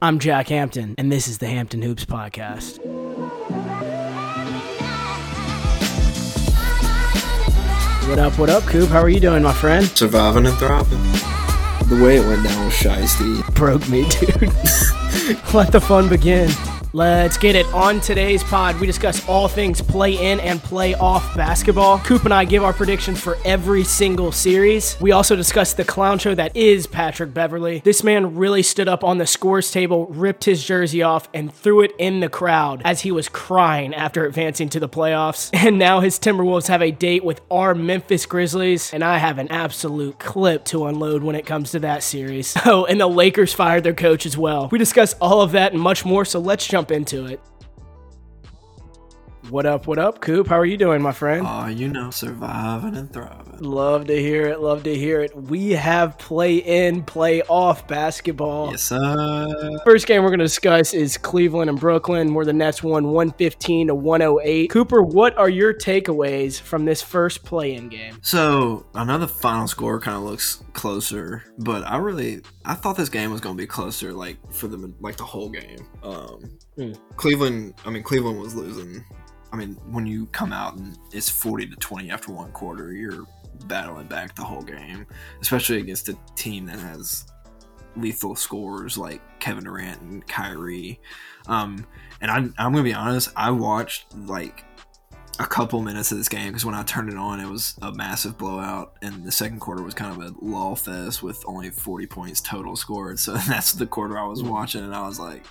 I'm Jack Hampton, and this is the Hampton Hoops Podcast. What up, what up, Coop? How are you doing, my friend? Surviving and thriving. The way it went down was shiesty. Broke me, dude. Let the fun begin. Let's get it. On today's pod, we discuss all things play in and play off basketball. Coop and I give our predictions for every single series. We also discuss the clown show that is Patrick Beverley. This man really stood up on the scores table, ripped his jersey off, and threw it in the crowd as he was crying after advancing to the playoffs. And now his Timberwolves have a date with our Memphis Grizzlies, and I have an absolute clip to unload when it comes to that series. Oh, and the Lakers fired their coach as well. We discuss all of that and much more, so let's jump jump into it. What up, what up, Coop? How are you doing, my friend? Oh, you know, surviving and thriving. Love to hear it, love to hear it. We have play in, play off basketball. Yes, sir. First game we're going to discuss is Cleveland and Brooklyn, where the Nets won 115 to 108. Cooper, what are your takeaways from this first play in game? So, I know the final score kind of looks closer, but I really I thought this game was going to be closer like for the like the whole game. Um, mm. Cleveland, I mean Cleveland was losing I mean, when you come out and it's 40 to 20 after one quarter, you're battling back the whole game, especially against a team that has lethal scores like Kevin Durant and Kyrie. Um, and I'm, I'm going to be honest, I watched like a couple minutes of this game because when I turned it on, it was a massive blowout, and the second quarter was kind of a lull fest with only 40 points total scored. So that's the quarter I was mm. watching, and I was like,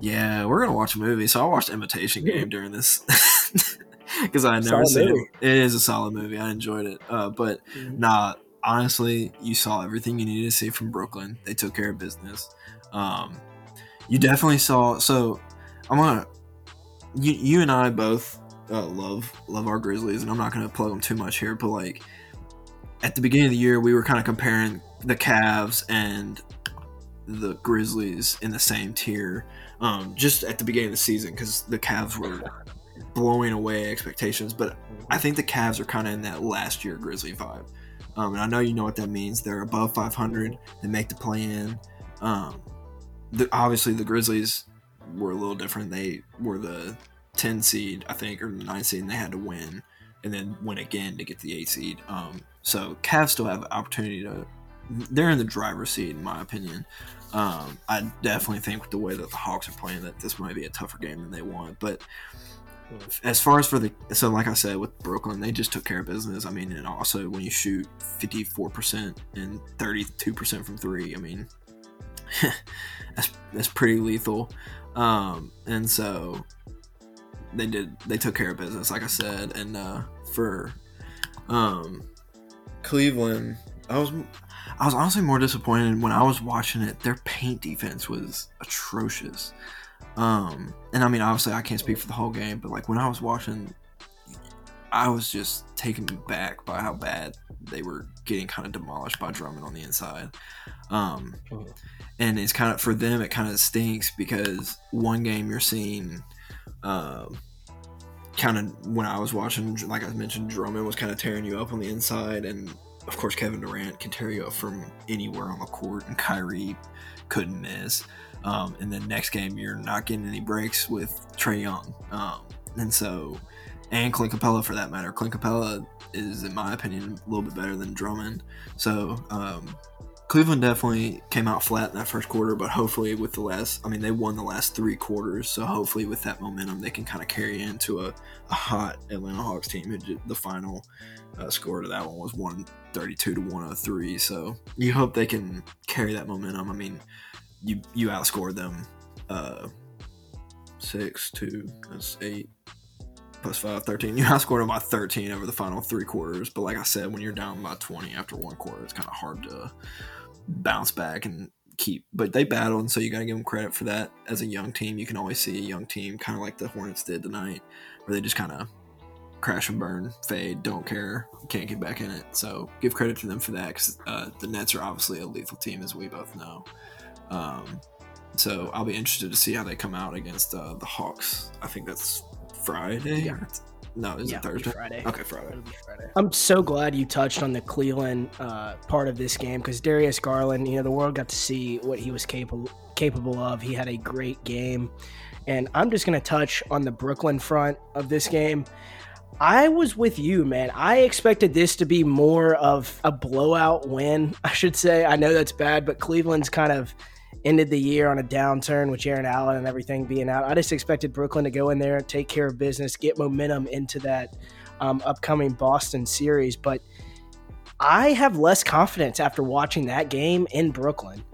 yeah, we're gonna watch a movie. So I watched Imitation Game during this because I never seen movie. it. It is a solid movie. I enjoyed it. Uh, but mm-hmm. nah, honestly, you saw everything you needed to see from Brooklyn. They took care of business. Um, you definitely saw. So I'm gonna. You, you and I both uh, love love our Grizzlies, and I'm not gonna plug them too much here, but like at the beginning of the year, we were kind of comparing the Cavs and the Grizzlies in the same tier um, just at the beginning of the season because the Cavs were blowing away expectations. But I think the Cavs are kind of in that last year Grizzly vibe. Um, and I know you know what that means. They're above 500. They make the play in. Um, the, obviously, the Grizzlies were a little different. They were the 10 seed, I think, or the 9 seed, and they had to win and then win again to get the 8 seed. Um, so Cavs still have an opportunity to. They're in the driver's seat, in my opinion. Um, I definitely think with the way that the Hawks are playing, that this might be a tougher game than they want. But as far as for the so, like I said with Brooklyn, they just took care of business. I mean, and also when you shoot fifty four percent and thirty two percent from three, I mean, that's that's pretty lethal. Um, and so they did they took care of business, like I said. And uh, for um, Cleveland, I was I was honestly more disappointed when I was watching it. Their paint defense was atrocious. Um, and I mean, obviously, I can't speak for the whole game, but like when I was watching, I was just taken back by how bad they were getting kind of demolished by Drummond on the inside. Um, and it's kind of for them, it kind of stinks because one game you're seeing, um, kind of when I was watching, like I mentioned, Drummond was kind of tearing you up on the inside, and of course, Kevin Durant can tear you up from anywhere on the court, and Kyrie couldn't miss. Um, and then next game, you're not getting any breaks with Trae Young. Um, and so, and Clint Capela for that matter. Clint Capela is, in my opinion, a little bit better than Drummond. So, um, Cleveland definitely came out flat in that first quarter, but hopefully with the last, I mean, they won the last three quarters, so hopefully with that momentum, they can kind of carry into a, a hot Atlanta Hawks team. The final uh, score to that one was 132 to 103, so you hope they can carry that momentum. I mean, you you outscored them uh, six, two, that's eight, plus 5, 13. You outscored them by 13 over the final three quarters. But like I said, when you're down by 20 after one quarter, it's kind of hard to bounce back and keep. But they battled, and so you got to give them credit for that. As a young team, you can always see a young team, kind of like the Hornets did tonight, where they just kind of crash and burn, fade, don't care, can't get back in it. So give credit to them for that because uh, the Nets are obviously a lethal team, as we both know. Um, so I'll be interested to see how they come out against uh, the Hawks. I think that's Friday. Yeah. No, is yeah, it Thursday? Friday. Okay, Friday. Friday. I'm so glad you touched on the Cleveland uh, part of this game because Darius Garland, you know, the world got to see what he was capable capable of. He had a great game, and I'm just gonna touch on the Brooklyn front of this game. I was with you, man. I expected this to be more of a blowout win, I should say. I know that's bad, but Cleveland's kind of ended the year on a downturn with Jarrett Allen and everything being out. I just expected Brooklyn to go in there take care of business, get momentum into that um, upcoming Boston series. But I have less confidence after watching that game in Brooklyn.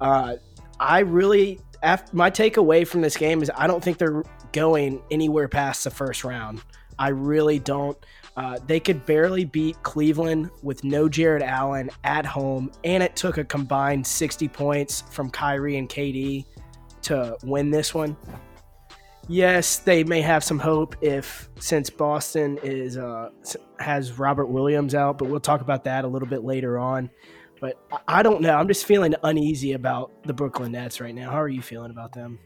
Uh, I really, after, my takeaway from this game is I don't think they're going anywhere past the first round. I really don't. Uh, they could barely beat Cleveland with no Jarrett Allen at home, and it took a combined 60 points from Kyrie and KD to win this one. Yes, they may have some hope if since Boston is uh, has Robert Williams out, but we'll talk about that a little bit later on. But I don't know. I'm just feeling uneasy about the Brooklyn Nets right now. How are you feeling about them?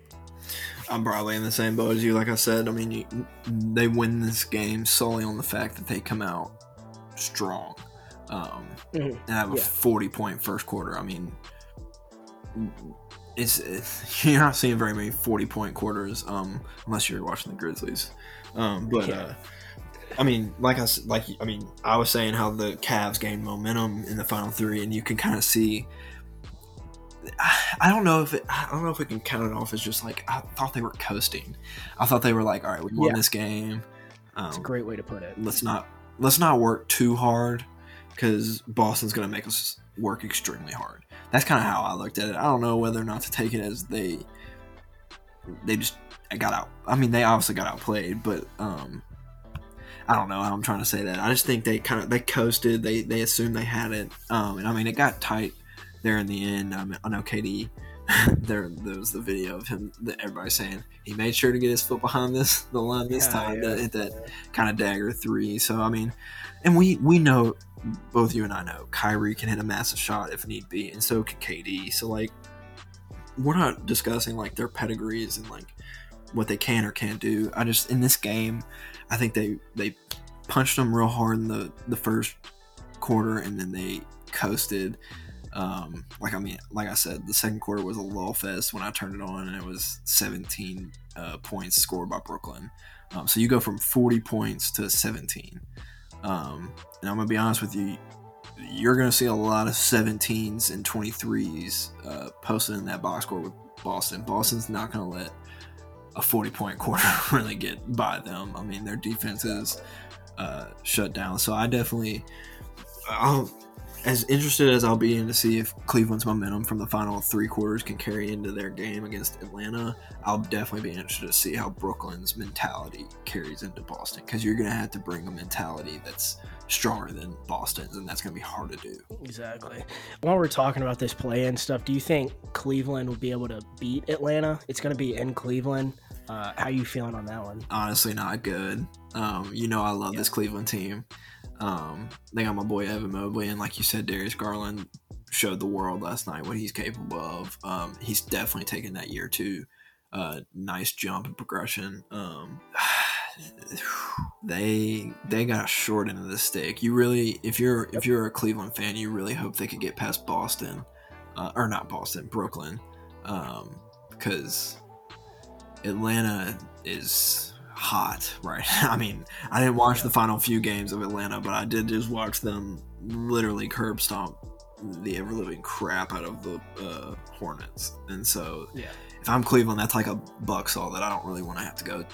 I'm probably in the same boat as you. Like I said, I mean, you, they win this game solely on the fact that they come out strong um, mm-hmm. and have a yeah. 40 point first quarter. I mean, it's, it's, you're not seeing very many 40 point quarters um, unless you're watching the Grizzlies. Um, but yeah. uh, I mean, like I like I mean, I was saying how the Cavs gained momentum in the final three, and you can kind of see I don't know if it, I don't know if we can count it off as just like I thought they were coasting. I thought they were like, all right, we won yeah. this game. Um, That's a great way to put it. Let's not let's not work too hard because Boston's going to make us work extremely hard. That's kind of how I looked at it. I don't know whether or not to take it as they they just got out. I mean, they obviously got outplayed, but um, I don't know how I'm trying to say that. I just think they kind of they coasted. They they assumed they had it, um, and I mean it got tight there in the end. Um, I know KD. there, there was the video of him that everybody saying he made sure to get his foot behind this the line this yeah, time yeah. that, that kind of dagger three. So I mean, and we we know both you and I know Kyrie can hit a massive shot if need be, and so can KD. So like, we're not discussing like their pedigrees and like what they can or can't do. I just in this game, I think they they punched them real hard in the the first quarter, and then they coasted. Um, like I mean, like I said, the second quarter was a lull fest when I turned it on, and it was 17 uh, points scored by Brooklyn. Um, so you go from 40 points to 17. Um, and I'm gonna be honest with you, you're gonna see a lot of 17s and 23s uh, posted in that box score with Boston. Boston's not gonna let a 40 point quarter really get by them. I mean, their defense is uh, shut down. So I definitely, I'll as interested as I'll be in to see if Cleveland's momentum from the final three quarters can carry into their game against Atlanta, I'll definitely be interested to see how Brooklyn's mentality carries into Boston because you're going to have to bring a mentality that's stronger than Boston's, and that's going to be hard to do. Exactly. While we're talking about this play and stuff, do you think Cleveland will be able to beat Atlanta? It's going to be in Cleveland. Uh, how you feeling on that one? Honestly, not good. Um, you know, I love yeah. this Cleveland team. Um, they got my boy Evan Mobley, and like you said, Darius Garland showed the world last night what he's capable of. Um, he's definitely taken that year to uh, nice jump and progression. Um, they they got a short end of the stick. You really, if you're if you're a Cleveland fan, you really hope they could get past Boston, uh, or not Boston, Brooklyn, because um, Atlanta is hot, right? I mean, I didn't watch yeah. the final few games of Atlanta, but I did just watch them literally curb stomp the ever living crap out of the uh, Hornets. And so, yeah. if I'm Cleveland, that's like a buck saw that I don't really want to have to go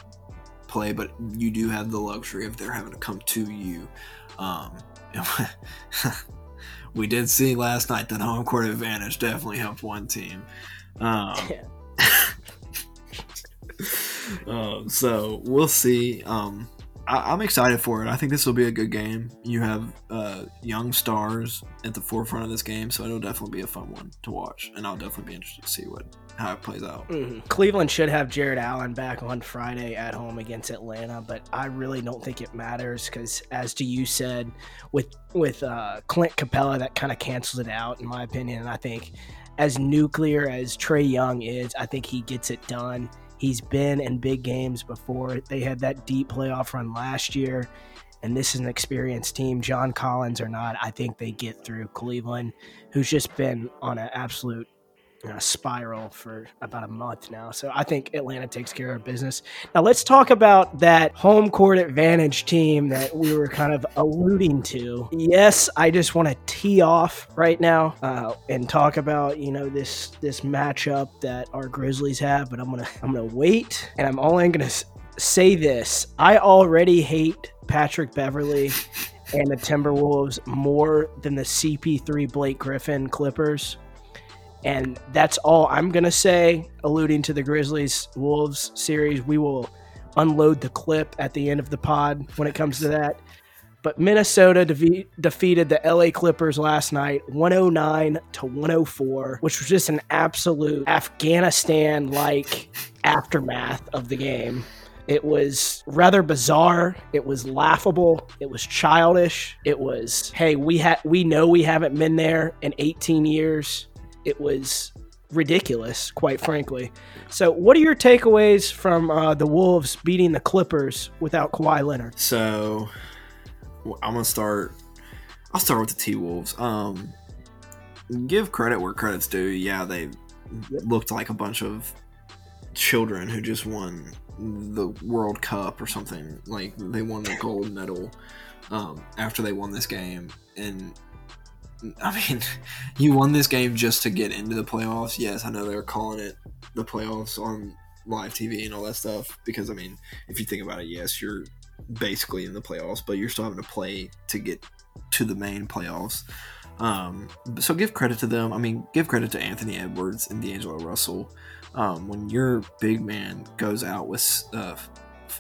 play, but you do have the luxury of they're having to come to you. Um, we did see last night that home court advantage definitely helped one team. Um, yeah. um, so we'll see. Um, I, am excited for it. I think this will be a good game. You have uh, young stars at the forefront of this game, so it'll definitely be a fun one to watch, and I'll definitely be interested to see what how it plays out. Mm-hmm. Cleveland should have Jarrett Allen back on Friday at home against Atlanta, but I really don't think it matters because, as to you said, with with uh, Clint Capela, that kind of cancels it out, in my opinion. And I think, as nuclear as Trae Young is, I think he gets it done He's been in big games before. They had that deep playoff run last year, and this is an experienced team. John Collins or not, I think they get through Cleveland, who's just been on an absolute a spiral for about a month now. So I think Atlanta takes care of business. Now let's talk about that home court advantage team that we were kind of alluding to. Yes, I just want to tee off right now uh, and talk about you know this this matchup that our Grizzlies have, but I'm gonna I'm gonna wait and I'm only gonna say this. I already hate Patrick Beverley. And the Timberwolves more than the CP3 Blake Griffin Clippers. And that's all I'm going to say, alluding to the Grizzlies Wolves series. We will unload the clip at the end of the pod when it comes to that. But Minnesota de- defeated the LA Clippers last night 109 to 104, which was just an absolute Afghanistan like aftermath of the game. It was rather bizarre. It was laughable. It was childish. It was, hey, we ha- we know we haven't been there in 18 years it was ridiculous, quite frankly. So, what are your takeaways from uh, the Wolves beating the Clippers without Kawhi Leonard? So, I'm gonna start. I'll start with the T Wolves. Um, give credit where credit's due. Yeah, they looked like a bunch of children who just won the World Cup or something. Like they won the gold medal um, after they won this game, and I mean, you won this game just to get into the playoffs. Yes, I know they're calling it the playoffs on live TV and all that stuff because I mean, if you think about it, yes, you're basically in the playoffs, but you're still having to play to get to the main playoffs. Um, so give credit to them. I mean, give credit to Anthony Edwards and D'Angelo Russell. Um, when your big man goes out with uh,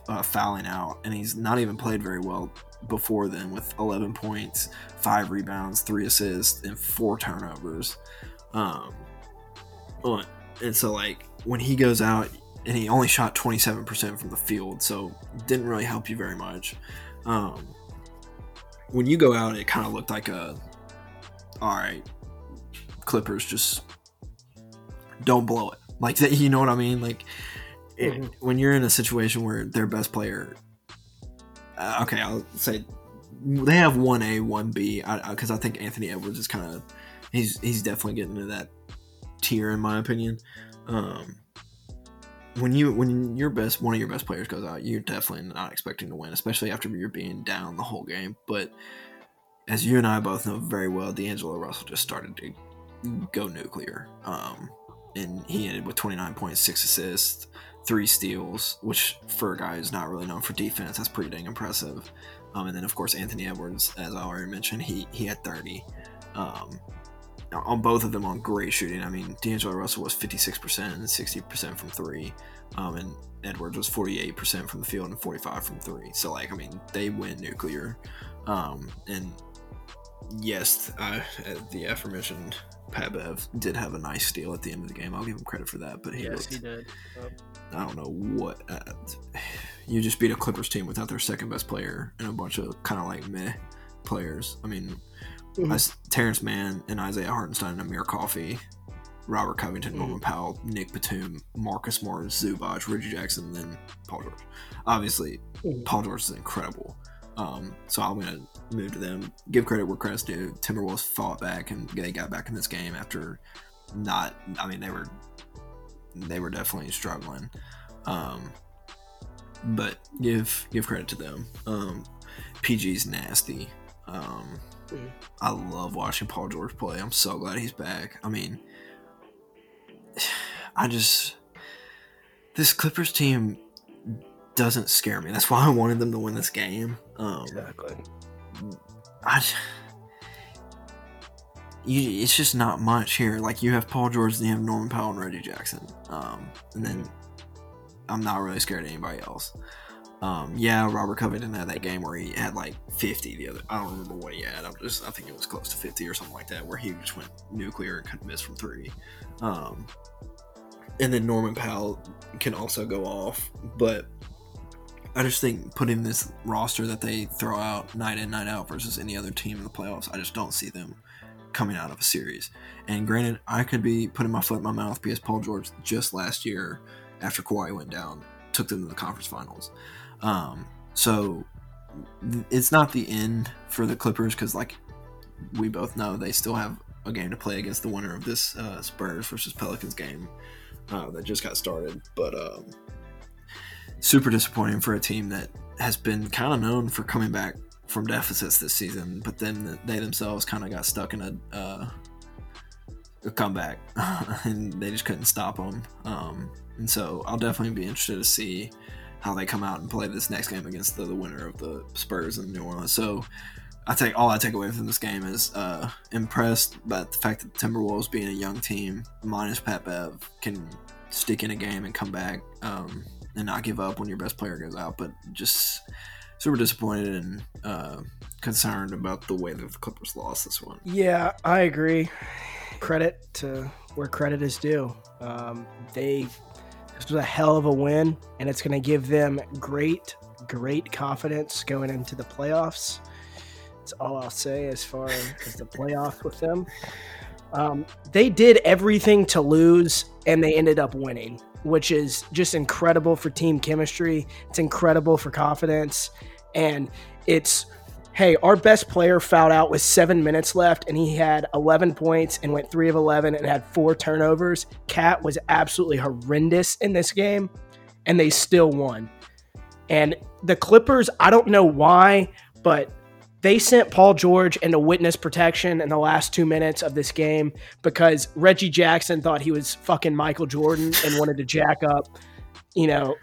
uh, fouling out and he's not even played very well before then with 11 points, five rebounds, three assists, and four turnovers. Um, and so like when he goes out and he only shot 27% from the field, so didn't really help you very much. Um, when you go out, it kind of looked like a, all right, Clippers just don't blow it. Like that, you know what I mean? Like it, mm-hmm. when you're in a situation where their best player uh, okay, I'll say they have one A, one B, because I, I, I, think Anthony Edwards is kind of he's he's definitely getting to that tier in my opinion. Um, when you when your best one of your best players goes out, you're definitely not expecting to win, especially after you're being down the whole game. But as you and I both know very well, D'Angelo Russell just started to go nuclear. Um, and he ended with 29 points, six assists, three steals, which for a guy who's not really known for defense, that's pretty dang impressive. Um, and then of course Anthony Edwards, as I already mentioned, he he had 30. Um, on both of them on great shooting. I mean, D'Angelo Russell was 56% and 60% from three, um, and Edwards was 48% from the field and 45 from three. So like, I mean, they went nuclear. Um, and yes, uh, the aforementioned Pat Bev did have a nice steal at the end of the game. I'll give him credit for that. But he yes, looked, he did. I don't know what. Uh, you just beat a Clippers team without their second best player and a bunch of kind of like meh players. I mean, mm-hmm. Terance Mann and Isaiah Hartenstein and Amir Coffey, Robert Covington, mm-hmm. Norman Powell, Nick Batum, Marcus Morris, Zubac, Reggie Jackson, then Paul George. Obviously, mm-hmm. Paul George is incredible. Um, so I'm gonna move to them. Give credit where credit's due. Timberwolves fought back and they got back in this game after not. I mean, they were they were definitely struggling. Um, but give give credit to them. Um, PG's nasty. Um, mm. I love watching Paul George play. I'm so glad he's back. I mean, I just this Clippers team doesn't scare me. That's why I wanted them to win this game. Um, exactly. I, you, it's just not much here. Like you have Paul George, and you have Norman Powell and Reggie Jackson, um, and then I'm not really scared of anybody else. Um, yeah, Robert Covington had that game where he had like 50. The other, I don't remember what he had. I'm just, I think it was close to 50 or something like that, where he just went nuclear and couldn't miss from three. Um, and then Norman Powell can also go off, but I just think putting this roster that they throw out night in, night out versus any other team in the playoffs, I just don't see them coming out of a series. And granted, I could be putting my foot in my mouth because Paul George just last year after Kawhi went down, took them to the conference finals. Um, so it's not the end for the Clippers because, like we both know, they still have a game to play against the winner of this uh, Spurs versus Pelicans game uh, that just got started. But um, super disappointing for a team that has been kind of known for coming back from deficits this season, but then they themselves kind of got stuck in a, uh, a comeback and they just couldn't stop them. Um, and so I'll definitely be interested to see how they come out and play this next game against the, the winner of the Spurs in New Orleans. So I take all I take away from this game is uh, impressed by the fact that Timberwolves, being a young team, minus Pat Bev, can stick in a game and come back um, and not give up when your best player goes out. But just super disappointed and uh, concerned about the way that the Clippers lost this one. Yeah, I agree. Credit to where credit is due. Um, they this was a hell of a win, and it's going to give them great, great confidence going into the playoffs. That's all I'll say as far as the playoffs with them. Um, they did everything to lose, and they ended up winning, which is just incredible for team chemistry. It's incredible for confidence, and it's hey, our best player fouled out with seven minutes left, and he had 11 points and went three of 11 and had four turnovers. KAT was absolutely horrendous in this game, and they still won. And the Clippers, I don't know why, but they sent Paul George into witness protection in the last two minutes of this game because Reggie Jackson thought he was fucking Michael Jordan and wanted to jack up, you know,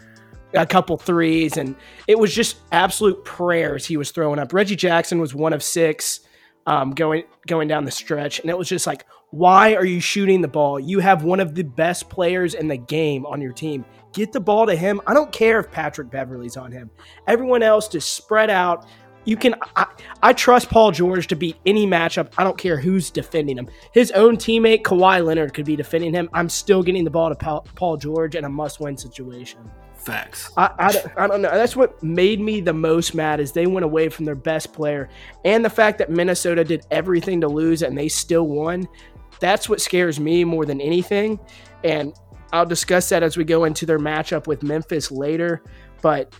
a couple threes, and it was just absolute prayers he was throwing up. Reggie Jackson was one of six um, going going down the stretch, and it was just like, why are you shooting the ball? You have one of the best players in the game on your team. Get the ball to him. I don't care if Patrick Beverley's on him. Everyone else just spread out. You can. I, I trust Paul George to beat any matchup. I don't care who's defending him. His own teammate Kawhi Leonard could be defending him. I'm still getting the ball to Paul, Paul George in a must-win situation. Facts. I, I, I, don't know. That's what made me the most mad is they went away from their best player, and the fact that Minnesota did everything to lose and they still won. That's what scares me more than anything, and I'll discuss that as we go into their matchup with Memphis later. But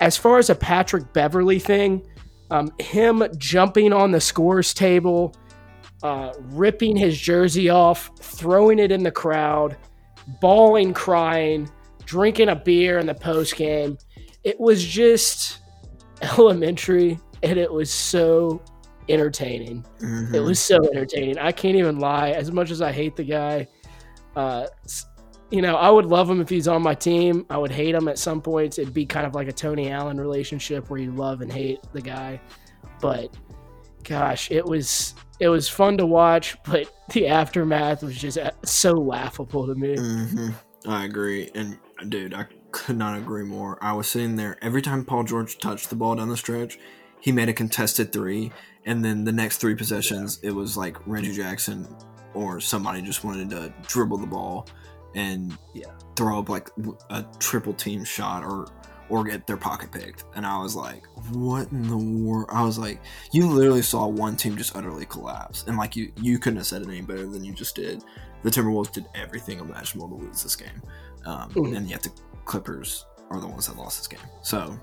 as far as a Patrick Beverley thing, um, him jumping on the scores table, uh, ripping his jersey off, throwing it in the crowd, bawling, crying drinking a beer in the post game. It was just elementary and it was so entertaining. Mm-hmm. It was so entertaining. I can't even lie. As much as I hate the guy, uh, you know, I would love him if he's on my team. I would hate him at some points. It'd be kind of like a Tony Allen relationship where you love and hate the guy. But gosh, it was it was fun to watch, but the aftermath was just uh, so laughable to me. Mm-hmm. I agree, and dude, I could not agree more. I was sitting there every time Paul George touched the ball down the stretch, he made a contested three, and then the next three possessions, it was like Reggie Jackson or somebody just wanted to dribble the ball and yeah. throw up like a triple team shot or or get their pocket picked. And I was like, what in the world? I was like, you literally saw one team just utterly collapse. And like you you couldn't have said it any better than you just did. The Timberwolves did everything imaginable to lose this game um, mm-hmm. and yet the Clippers are the ones that lost this game. So,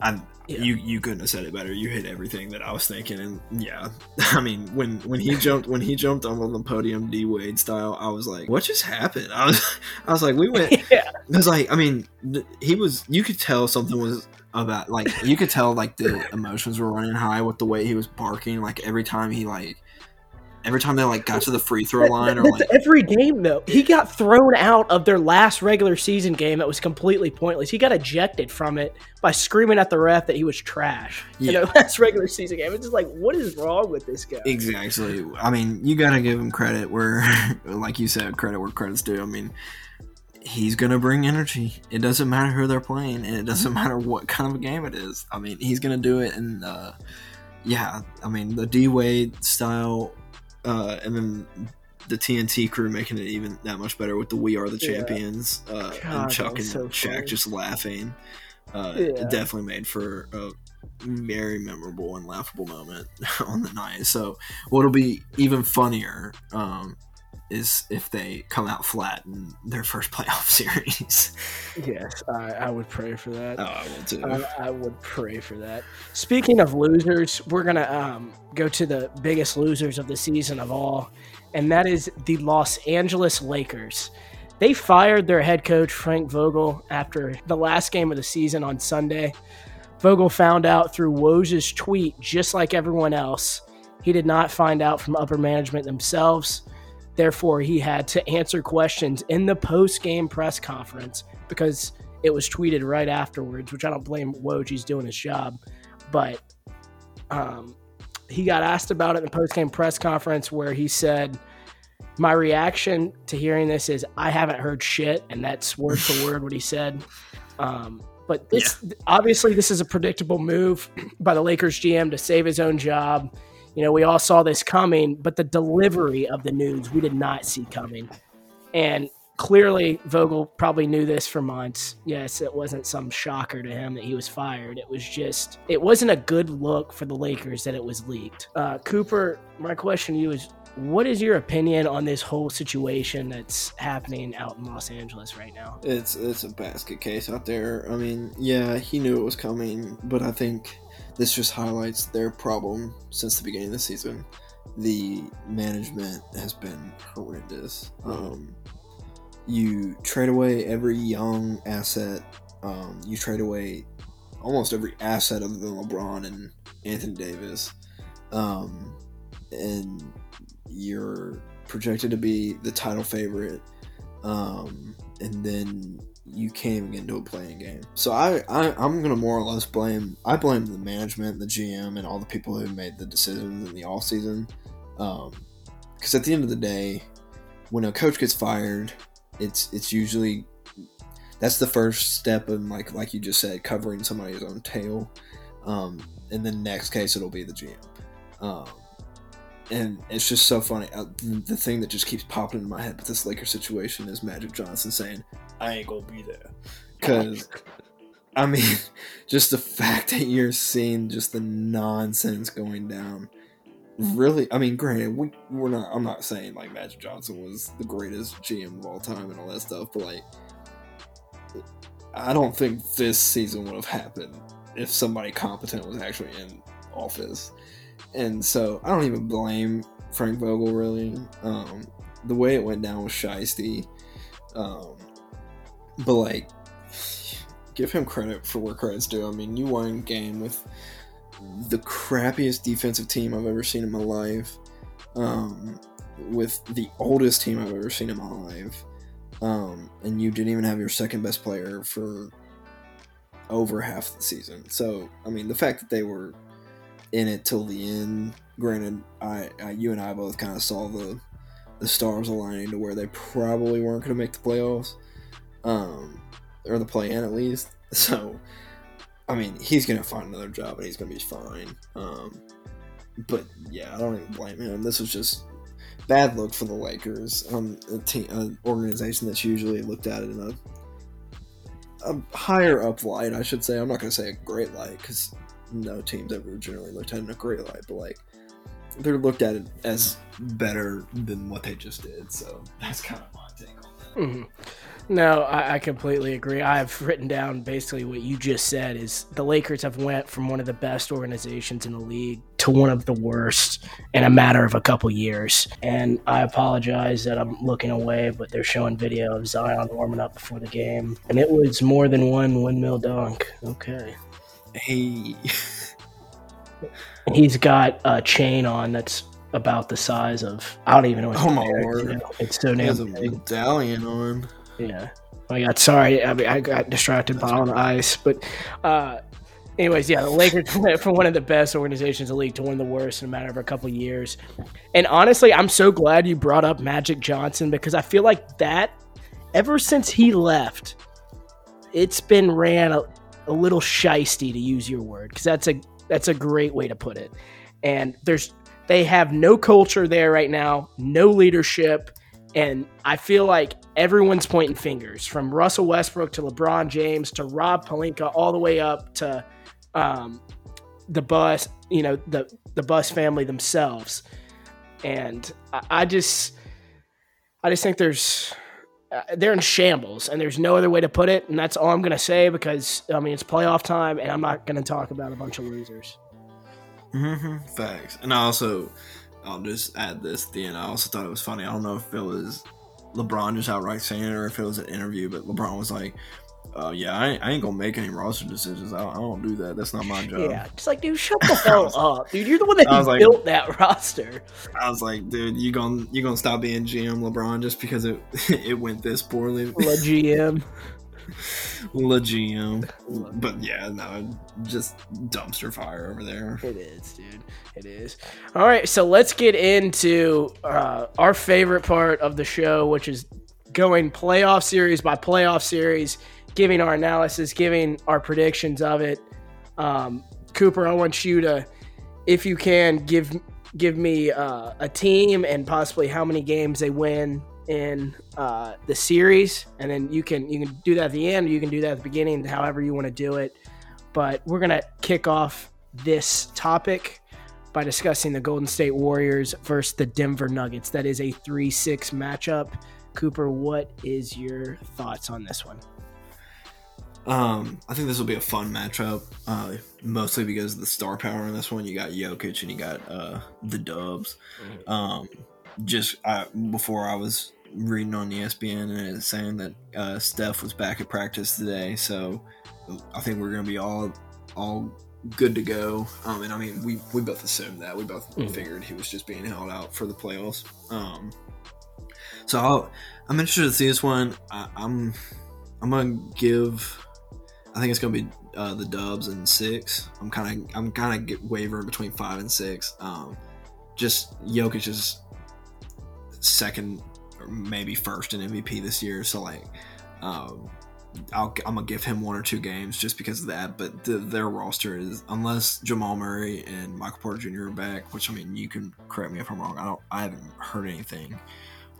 I yeah. you you couldn't have said it better. You hit everything that I was thinking, and yeah, I mean when when he jumped when he jumped on the podium D Wade style, I was like, what just happened? I was I was like, we went. yeah. I was like, I mean, he was. You could tell something was about like you could tell like the emotions were running high with the way he was barking. Like every time he like every time they like got to the free throw line or like every game though. He got thrown out of their last regular season game that was completely pointless. He got ejected from it by screaming at the ref that he was trash yeah. in their last regular season game. It's just like what is wrong with this guy? Exactly. I mean you gotta give him credit where like you said credit where credit's due. I mean he's gonna bring energy. It doesn't matter who they're playing and it doesn't matter what kind of a game it is. I mean he's gonna do it and uh yeah i mean the d wade style uh, and then the TNT crew making it even that much better with the "We Are the Champions" yeah. uh, God, and Chuck and so Shaq funny. just laughing. Uh, yeah. It definitely made for a very memorable and laughable moment on the night. So what'll be even funnier um, is if they come out flat in their first playoff series. yes, I, I would pray for that. Oh, I would too. I, I, would pray for that. Speaking of losers, we're gonna um, go to the biggest losers of the season of all, and that is the Los Angeles Lakers. They fired their head coach Frank Vogel after the last game of the season on Sunday. Vogel found out through Woj's tweet, just like everyone else. He did not find out from upper management themselves. Therefore, he had to answer questions in the post game press conference because it was tweeted right afterwards, which I don't blame Woj. He's doing his job. But um, he got asked about it in the post game press conference where he said, My reaction to hearing this is, I haven't heard shit. And that's word for word what he said. Um, but this yeah. obviously this is a predictable move by the Lakers GM to save his own job you know, we all saw this coming, but the delivery of the news we did not see coming. And clearly, Vogel probably knew this for months. Yes, it wasn't some shocker to him that he was fired. It was just, it wasn't a good look for the Lakers that it was leaked. Uh, Cooper, my question to you is what is your opinion on this whole situation that's happening out in Los Angeles right now? It's it's a basket case out there. I mean, yeah, he knew it was coming, but I think this just highlights their problem since the beginning of the season. The management has been horrendous. Um, you trade away every young asset. Um, you trade away almost every asset other than LeBron and Anthony Davis. Um, and you're projected to be the title favorite. Um, and then you can't even get into a playing game. So I, I I'm gonna more or less blame I blame the management, the GM, and all the people who made the decisions in the off season. Um, because at the end of the day, when a coach gets fired, it's it's usually that's the first step in like like you just said, covering somebody's own tail. Um, in the next case, it'll be the GM. Um, and it's just so funny. Uh, the thing that just keeps popping in my head with this Laker situation is Magic Johnson saying, I ain't gonna be there. Because, I mean, just the fact that you're seeing just the nonsense going down. Really, I mean, granted, we, we're not. I'm not saying like Magic Johnson was the greatest GM of all time and all that stuff, but like, I don't think this season would have happened if somebody competent was actually in office. And so I don't even blame Frank Vogel really. Um, the way it went down was shisty. Um, but like, give him credit for where credit's due. I mean, you won game with the crappiest defensive team I've ever seen in my life, um, with the oldest team I've ever seen in my life, um, and you didn't even have your second best player for over half the season. So, I mean, the fact that they were in it till the end, granted, I, I you and I both kind of saw the the stars aligning to where they probably weren't going to make the playoffs um, or the play in at least. So, I mean, he's gonna find another job and he's gonna be fine. Um, but yeah, I don't even blame him. This was just bad look for the Lakers, um, a team, an organization that's usually looked at it in a a higher up light, I should say. I'm not gonna say a great light because no team's ever generally looked at in a great light, but like they're looked at as better than what they just did. So that's kind of my take on that. Mm-hmm. No, I, I, completely agree. I've written down basically what you just said is the Lakers have went from one of the best organizations in the league to one of the worst in a matter of a couple years. And I apologize that I'm looking away, but they're showing video of Zion warming up before the game, and it was more than one windmill dunk. Okay. Hey. He's got a chain on that's about the size of I don't even know. oh my word! You know, it's so damn. He has a medallion on. Yeah. I got sorry. I mean, I got distracted by on the ice, but uh, anyways, yeah, the Lakers went from one of the best organizations in the league to one of the worst in a matter of a couple of years. And honestly, I'm so glad you brought up Magic Johnson because I feel like that ever since he left, it's been ran a, little shisty to use your word because that's a that's a great way to put it. And there's they have no culture there right now, no leadership. And I feel like everyone's pointing fingers from Russell Westbrook to LeBron James to Rob Pelinka all the way up to um, the Buss, you know, the, the Buss family themselves. And I, I just, I just think there's uh, they're in shambles, and there's no other way to put it. And that's all I'm gonna say because I mean it's playoff time, and I'm not gonna talk about a bunch of losers. Mm-hmm. Facts, and I also I'll just add this at the end. I also thought it was funny. I don't know if it was LeBron just outright saying it or if it was an interview, but LeBron was like, uh, yeah, I ain't, I ain't, gonna make any roster decisions. I, I, don't do that. That's not my job. Yeah, just like, dude, shut the hell up, dude. You're the one that built like, that roster. I was like, dude, you gonna you gonna stop being GM LeBron just because it it went this poorly? La GM. La GM. But yeah, no, just dumpster fire over there. It is, dude. It is. All right, so let's get into uh, our favorite part of the show, which is going playoff series by playoff series giving our analysis, giving our predictions of it. Um, Cooper, I want you to, if you can, give give me uh, a team and possibly how many games they win in uh, the series, and then you can you can do that at the end, you can do that at the beginning, however you want to do it. But we're gonna kick off this topic by discussing the Golden State Warriors versus the Denver Nuggets. That is a three-six matchup. Cooper, what is your thoughts on this one? Um, I think this will be a fun matchup, uh, mostly because of the star power in this one. You got Jokic and you got uh, the Dubs. Mm-hmm. Um, just I, before I was reading on ESPN and it's saying that uh, Steph was back at practice today, so I think we're gonna be all all good to go. Um, and I mean, we we both assumed that. We both mm-hmm. figured he was just being held out for the playoffs. Um, so I'll, I'm interested to see this one. I, I'm I'm gonna give I think it's gonna be uh, the Dubs and six. I'm kind of I'm kind of wavering between five and six. Um, just Jokic's second or maybe first in MVP this year. So like, um, i am gonna give him one or two games just because of that. But the, their roster is unless Jamal Murray and Michael Porter Jr. are back, which I mean you can correct me if I'm wrong. I don't I haven't heard anything,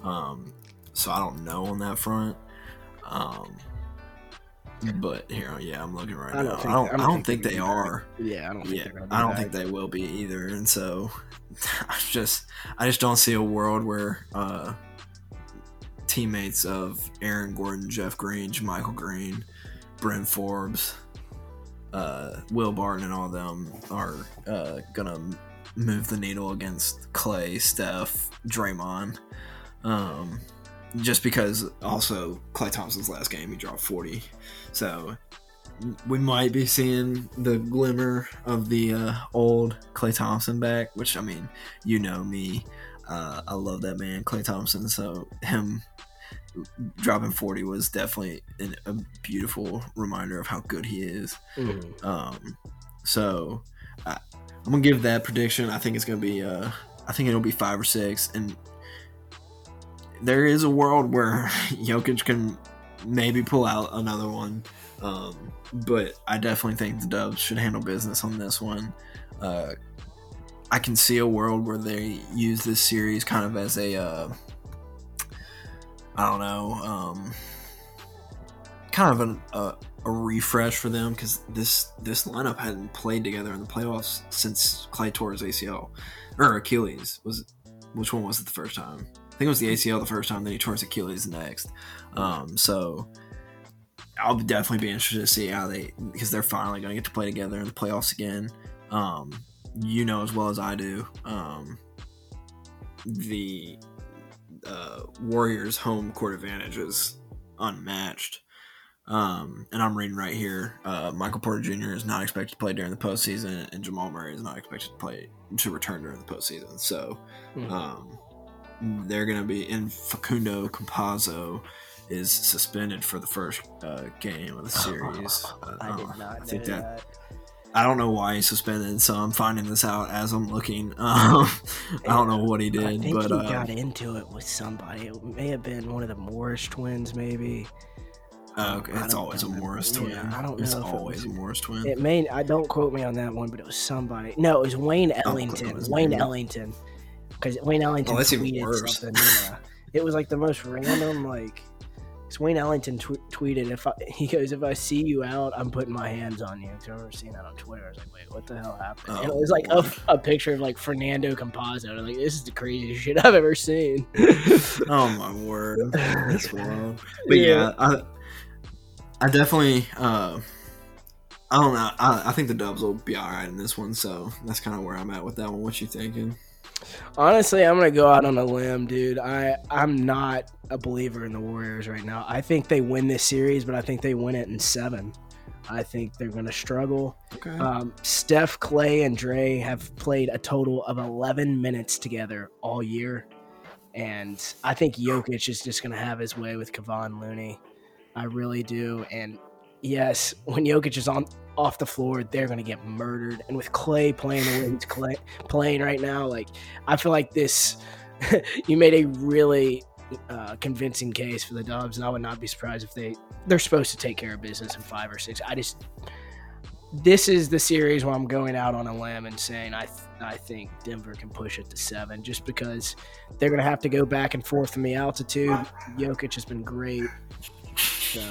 um, so I don't know on that front. Um, but here, yeah, I'm looking right I now. Think, I don't. I don't, think, think, they are. Yeah, I don't. yeah, I don't think they will be either. And so, I just, I just don't see a world where uh, teammates of Aaron Gordon, Jeff Green, Michael Green, Bryn Forbes, uh, Will Barton, and all them are uh, gonna move the needle against Klay, Steph, Draymond. Um, just because also Klay Thompson's last game he dropped 40. So we might be seeing the glimmer of the uh, old Klay Thompson back, which I mean, you know me. Uh, I love that man, Klay Thompson. So him dropping 40 was definitely an, a beautiful reminder of how good he is. Mm-hmm. Um, so I, am gonna give that prediction. I think it's gonna be, uh, I think it'll be five or six, and there is a world where Jokic can maybe pull out another one. Um, but I definitely think the Dubs should handle business on this one. Uh, I can see a world where they use this series kind of as a, uh, I don't know, um, kind of an, a, a refresh for them because this this lineup hadn't played together in the playoffs since Klay tore his ACL or Achilles. Was which one was it the first time? I think it was the ACL the first time, then he tore his Achilles next. Um, so I'll definitely be interested to see how they because they're finally going to get to play together in the playoffs again. Um, you know as well as I do, um, the uh, Warriors' home court advantage is unmatched. Um, and I'm reading right here. Uh, Michael Porter Jr. is not expected to play during the postseason, and Jamal Murray is not expected to play to return during the postseason. So, mm-hmm. um, they're going to be in Facundo Campazzo is suspended for the first uh, game of the series. I did not I think that, that. I don't know why he's suspended, so I'm finding this out as I'm looking. Um, I don't know what he did, I think but he uh, got into it with somebody. It may have been one of the Morris twins, maybe. Uh, okay, it's always a Morris twin. Yeah, I don't know. It's always it was, a Morris twin. It may. I don't quote me on that one, but it was somebody. No, it was Wayne Ellington. Wayne Ellington because Wayne Ellington oh, tweeted something. Yeah. it was like the most random like Wayne Ellington t- tweeted, "If I, he goes, if I see you out, I'm putting my hands on you." Because I remember seeing that on Twitter. I was like, "Wait, what the hell happened?" Oh, and it was like a, a, picture of like Fernando Campazzo. Like, this is the craziest shit I've ever seen. oh my word, that's wild. But yeah, yeah I, I definitely. Uh, I don't know. I, I think the Dubs will be all right in this one, so that's kind of where I'm at with that one. What you thinking? Honestly, I'm gonna go out on a limb, dude. I I'm not a believer in the Warriors right now. I think they win this series, but I think they win it in seven. I think they're gonna struggle. Okay. Um, Steph, Klay, and Dre have played a total of 11 minutes together all year, and I think Jokic is just gonna have his way with Kevon Looney. I really do, and yes, when Jokic is on off the floor, they're going to get murdered. And with Klay playing the way he's Klay, playing right now, like I feel like this, you made a really uh, convincing case for the Dubs, and I would not be surprised if they they're supposed to take care of business in five or six. I just this is the series where I'm going out on a limb and saying I th- I think Denver can push it to seven, just because they're going to have to go back and forth from the altitude. Jokic has been great, so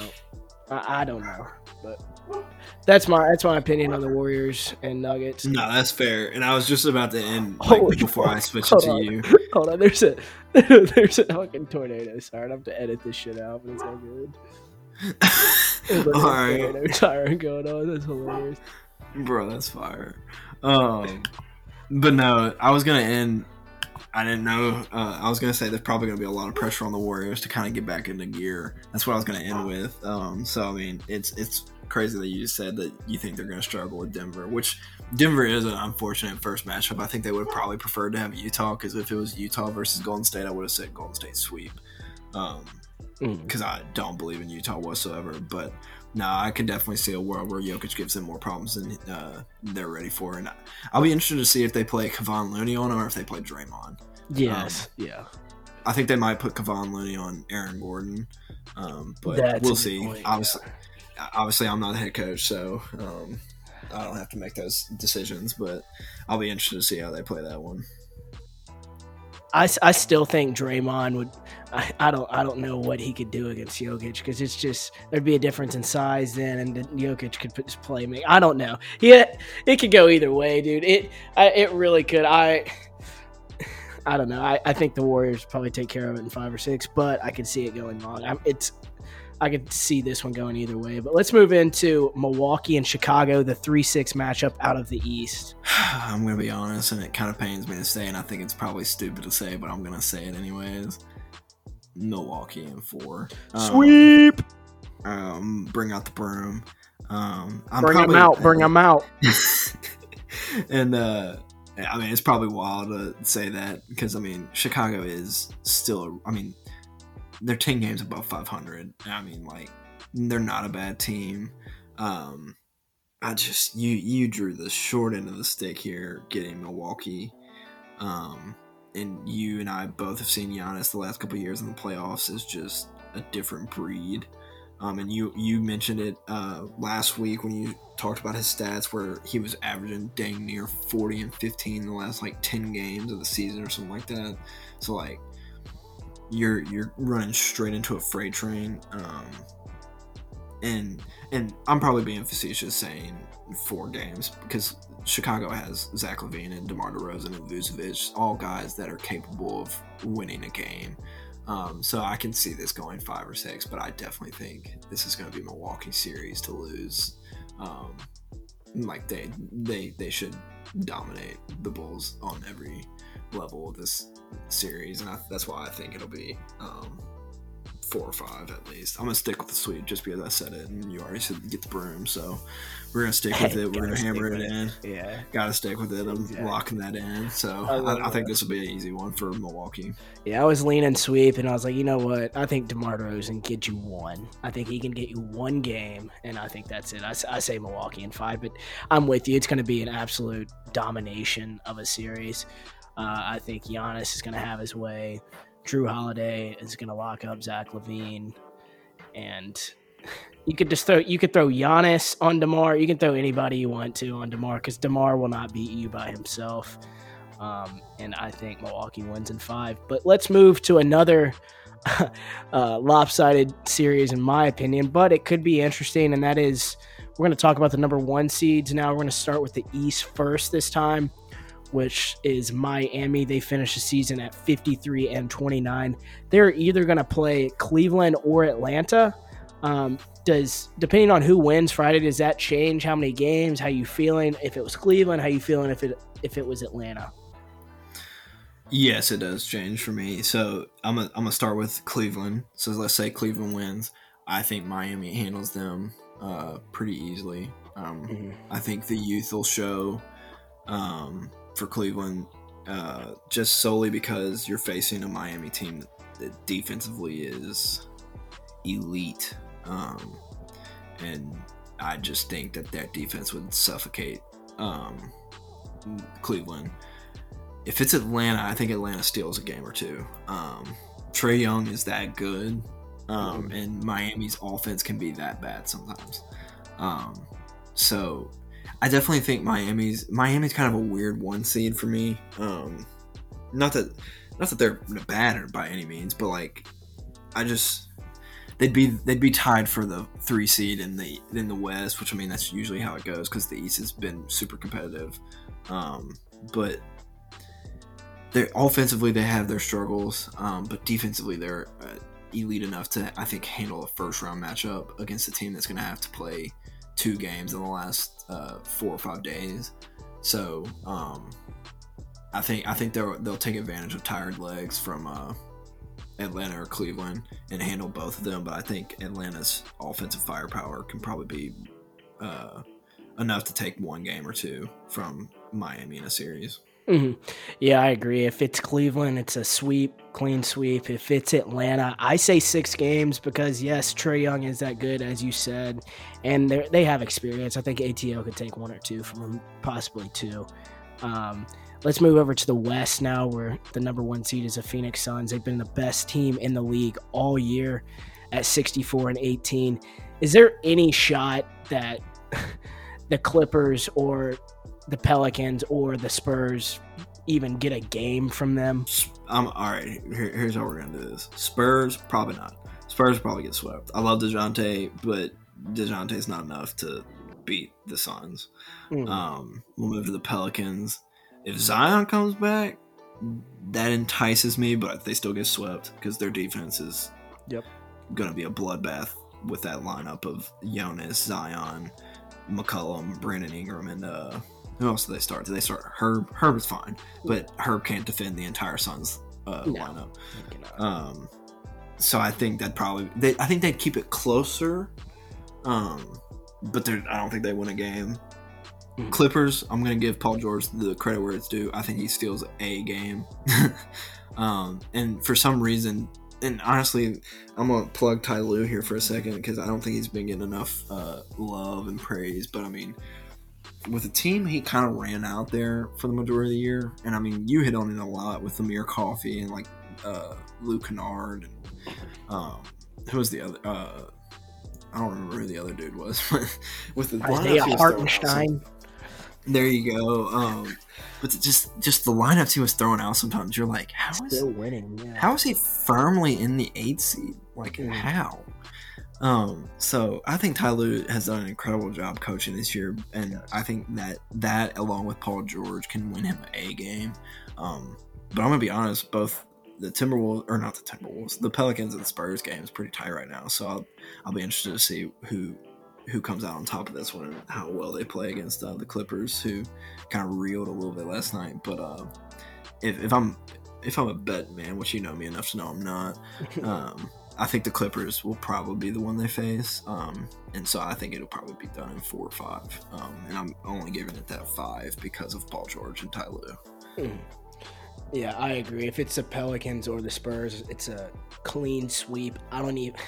I, I don't know, but that's my that's my opinion on the Warriors and Nuggets. No, that's fair. And I was just about to end like, before fuck. I switch it to on. you. Hold on, there's a there's a fucking tornado. Sorry, I have to edit this shit out, but it's all good. all right, siren going on. That's hilarious, bro. That's fire. Um, but no, I was gonna end I didn't know. Uh, I was gonna say there's probably gonna be a lot of pressure on the Warriors to kind of get back into gear. That's what I was gonna end with. Um, so I mean, it's it's crazy that you just said that you think they're gonna struggle with Denver, which Denver is an unfortunate first matchup. I think they would have probably preferred to have Utah because if it was Utah versus Golden State, I would have said Golden State sweep. Um, because mm. I don't believe in Utah whatsoever. But no, I can definitely see a world where Jokic gives them more problems than uh, they're ready for. And I'll be interested to see if they play Kevon Looney on or if they play Draymond. Yes, um, yeah. I think they might put Kevon Looney on Aaron Gordon, um, but That's we'll see. Point, obviously, yeah. Obviously, I'm not a head coach, so um, I don't have to make those decisions. But I'll be interested to see how they play that one. I, I still think Draymond would. I, I don't I don't know what he could do against Jokic because it's just there'd be a difference in size then, and Jokic could just play me. I don't know. Yeah, it could go either way, dude. It I, it really could. I I don't know. I, I think the Warriors probably take care of it in five or six, but I can see it going long. I'm, it's I could see this one going either way. But let's move into Milwaukee and Chicago, the 3 6 matchup out of the East. I'm going to be honest, and it kind of pains me to say, and I think it's probably stupid to say, but I'm going to say it anyways. Milwaukee in four. Um, Sweep! Um, bring out the broom. Um, I'm bring probably, them out. Bring them out. and, uh, I mean, it's probably wild to say that because I mean, Chicago is still. I mean, they're 10 games above 500. I mean, like, they're not a bad team. Um, I just you you drew the short end of the stick here, getting Milwaukee. Um, and you and I both have seen Giannis the last couple years in the playoffs is just a different breed. Um, and you you mentioned it uh, last week when you talked about his stats, where he was averaging dang near 40 and 15 in the last like 10 games of the season or something like that. So like you're you're running straight into a freight train. Um, and and I'm probably being facetious saying four games because Chicago has Zach LaVine and DeMar DeRozan and Vucevic, all guys that are capable of winning a game. Um, so I can see this going five or six, but I definitely think this is going to be Milwaukee series to lose. Um, like they they they should dominate the Bulls on every level of this series, and I, that's why I think it'll be um, four or five at least. I'm gonna stick with the sweep just because I said it, and you already said get the broom, so we're gonna stick with it. We're gonna hammer it, it in. Yeah, gotta stick with it. I'm exactly. locking that in. So I, I, I think this will be an easy one for Milwaukee. Yeah, I was leaning sweep, and I was like, you know what? I think Demar Derozan get you one. I think he can get you one game, and I think that's it. I, I say Milwaukee in five, but I'm with you. It's gonna be an absolute domination of a series. Uh, I think Giannis is going to have his way. Jrue Holiday is going to lock up Zach LaVine, and you could just throw you could throw Giannis on Demar. You can throw anybody you want to on Demar because Demar will not beat you by himself. Um, and I think Milwaukee wins in five. But let's move to another uh, lopsided series, in my opinion, but it could be interesting. And that is, we're going to talk about the number one seeds now. We're going to start with the East first this time, which is Miami. They finished the season at 53 and 29. They're either going to play Cleveland or Atlanta. Um, does depending on who wins Friday, does that change how many games? How you feeling? If it was Cleveland, how you feeling? If it if it was Atlanta? Yes, it does change for me. So I'm gonna I'm gonna start with Cleveland. So let's say Cleveland wins. I think Miami handles them uh, pretty easily. Um, mm-hmm. I think the youth will show um, for Cleveland uh, just solely because you're facing a Miami team that, defensively is elite, um, and I just think that that defense would suffocate um, Cleveland if it's Atlanta, I think Atlanta steals a game or two. Um, Trae Young is that good, um, mm-hmm. and Miami's offense can be that bad sometimes. Um, so I definitely think Miami's Miami's kind of a weird one seed for me. Um, not that not that they're bad by any means, but like I just they'd be they'd be tied for the three seed in the in the West, which I mean that's usually how it goes because the East has been super competitive. Um, but they're offensively they have their struggles, um, but defensively they're uh, elite enough to I think handle a first round matchup against a team that's going to have to play two games in the last uh, four or five days. So um, I think I think they'll they'll take advantage of tired legs from uh, Atlanta or Cleveland and handle both of them. But I think Atlanta's offensive firepower can probably be uh, enough to take one game or two from Miami in a series. Mm-hmm. Yeah, I agree. If it's Cleveland, it's a sweep, clean sweep. If it's Atlanta, I say six games because yes, Trae Young is that good as you said, and they have experience. I think ATO could take one or two from them, possibly two. Um, let's move over to the West now, where the number one seed is the Phoenix Suns. They've been the best team in the league all year at 64 and 18. Is there any shot that the Clippers or the Pelicans or the Spurs even get a game from them? I'm all right. Here, here's how we're gonna do this. Spurs probably not. Spurs probably get swept. I love Dejounte, but Dejounte's not enough to beat the Suns. Mm. Um, we'll move to the Pelicans. If Zion comes back, that entices me, but they still get swept because their defense is yep. going to be a bloodbath with that lineup of Jonas, Zion, McCollum, Brandon Ingram, and uh, who else do they start? Do they start Herb? Herb is fine, but Herb can't defend the entire Suns uh, no, lineup. Um, so I think that probably they. I think they'd keep it closer. Um, but I don't think they win a game. Mm-hmm. Clippers, I'm gonna give Paul George the credit where it's due. I think he steals a game. um, and for some reason, and honestly, I'm gonna plug Ty Lue here for a second because I don't think he's been getting enough uh, love and praise. But I mean, with a team he kind of ran out there for the majority of the year, and I mean you hit on it a lot with Amir Coffey and like uh, Luke Kennard and um, who was the other? Uh, I don't remember who the other dude was, but with the Isaiah Hartenstein. There you go. Um, but just just the lineups he was throwing out sometimes, you're like, how is still winning? Yeah. How is he firmly in the eight seed? Like mm. how? Um, so I think Ty Lue has done an incredible job coaching this year, and I think that that along with Paul George can win him a game. Um, but I'm gonna be honest, both the Timberwolves or not the Timberwolves, the Pelicans and the Spurs game is pretty tight right now. So I'll I'll be interested to see who who comes out on top of this one and how well they play against uh, the Clippers, who kind of reeled a little bit last night. But uh, if, if I'm if I'm a bet man, which you know me enough to know I'm not. Um, I think the Clippers will probably be the one they face, um, and so I think it'll probably be done in four or five. Um, and I'm only giving it that five because of Paul George and Ty Lue. Hmm. Yeah, I agree. If it's the Pelicans or the Spurs, it's a clean sweep. I don't even.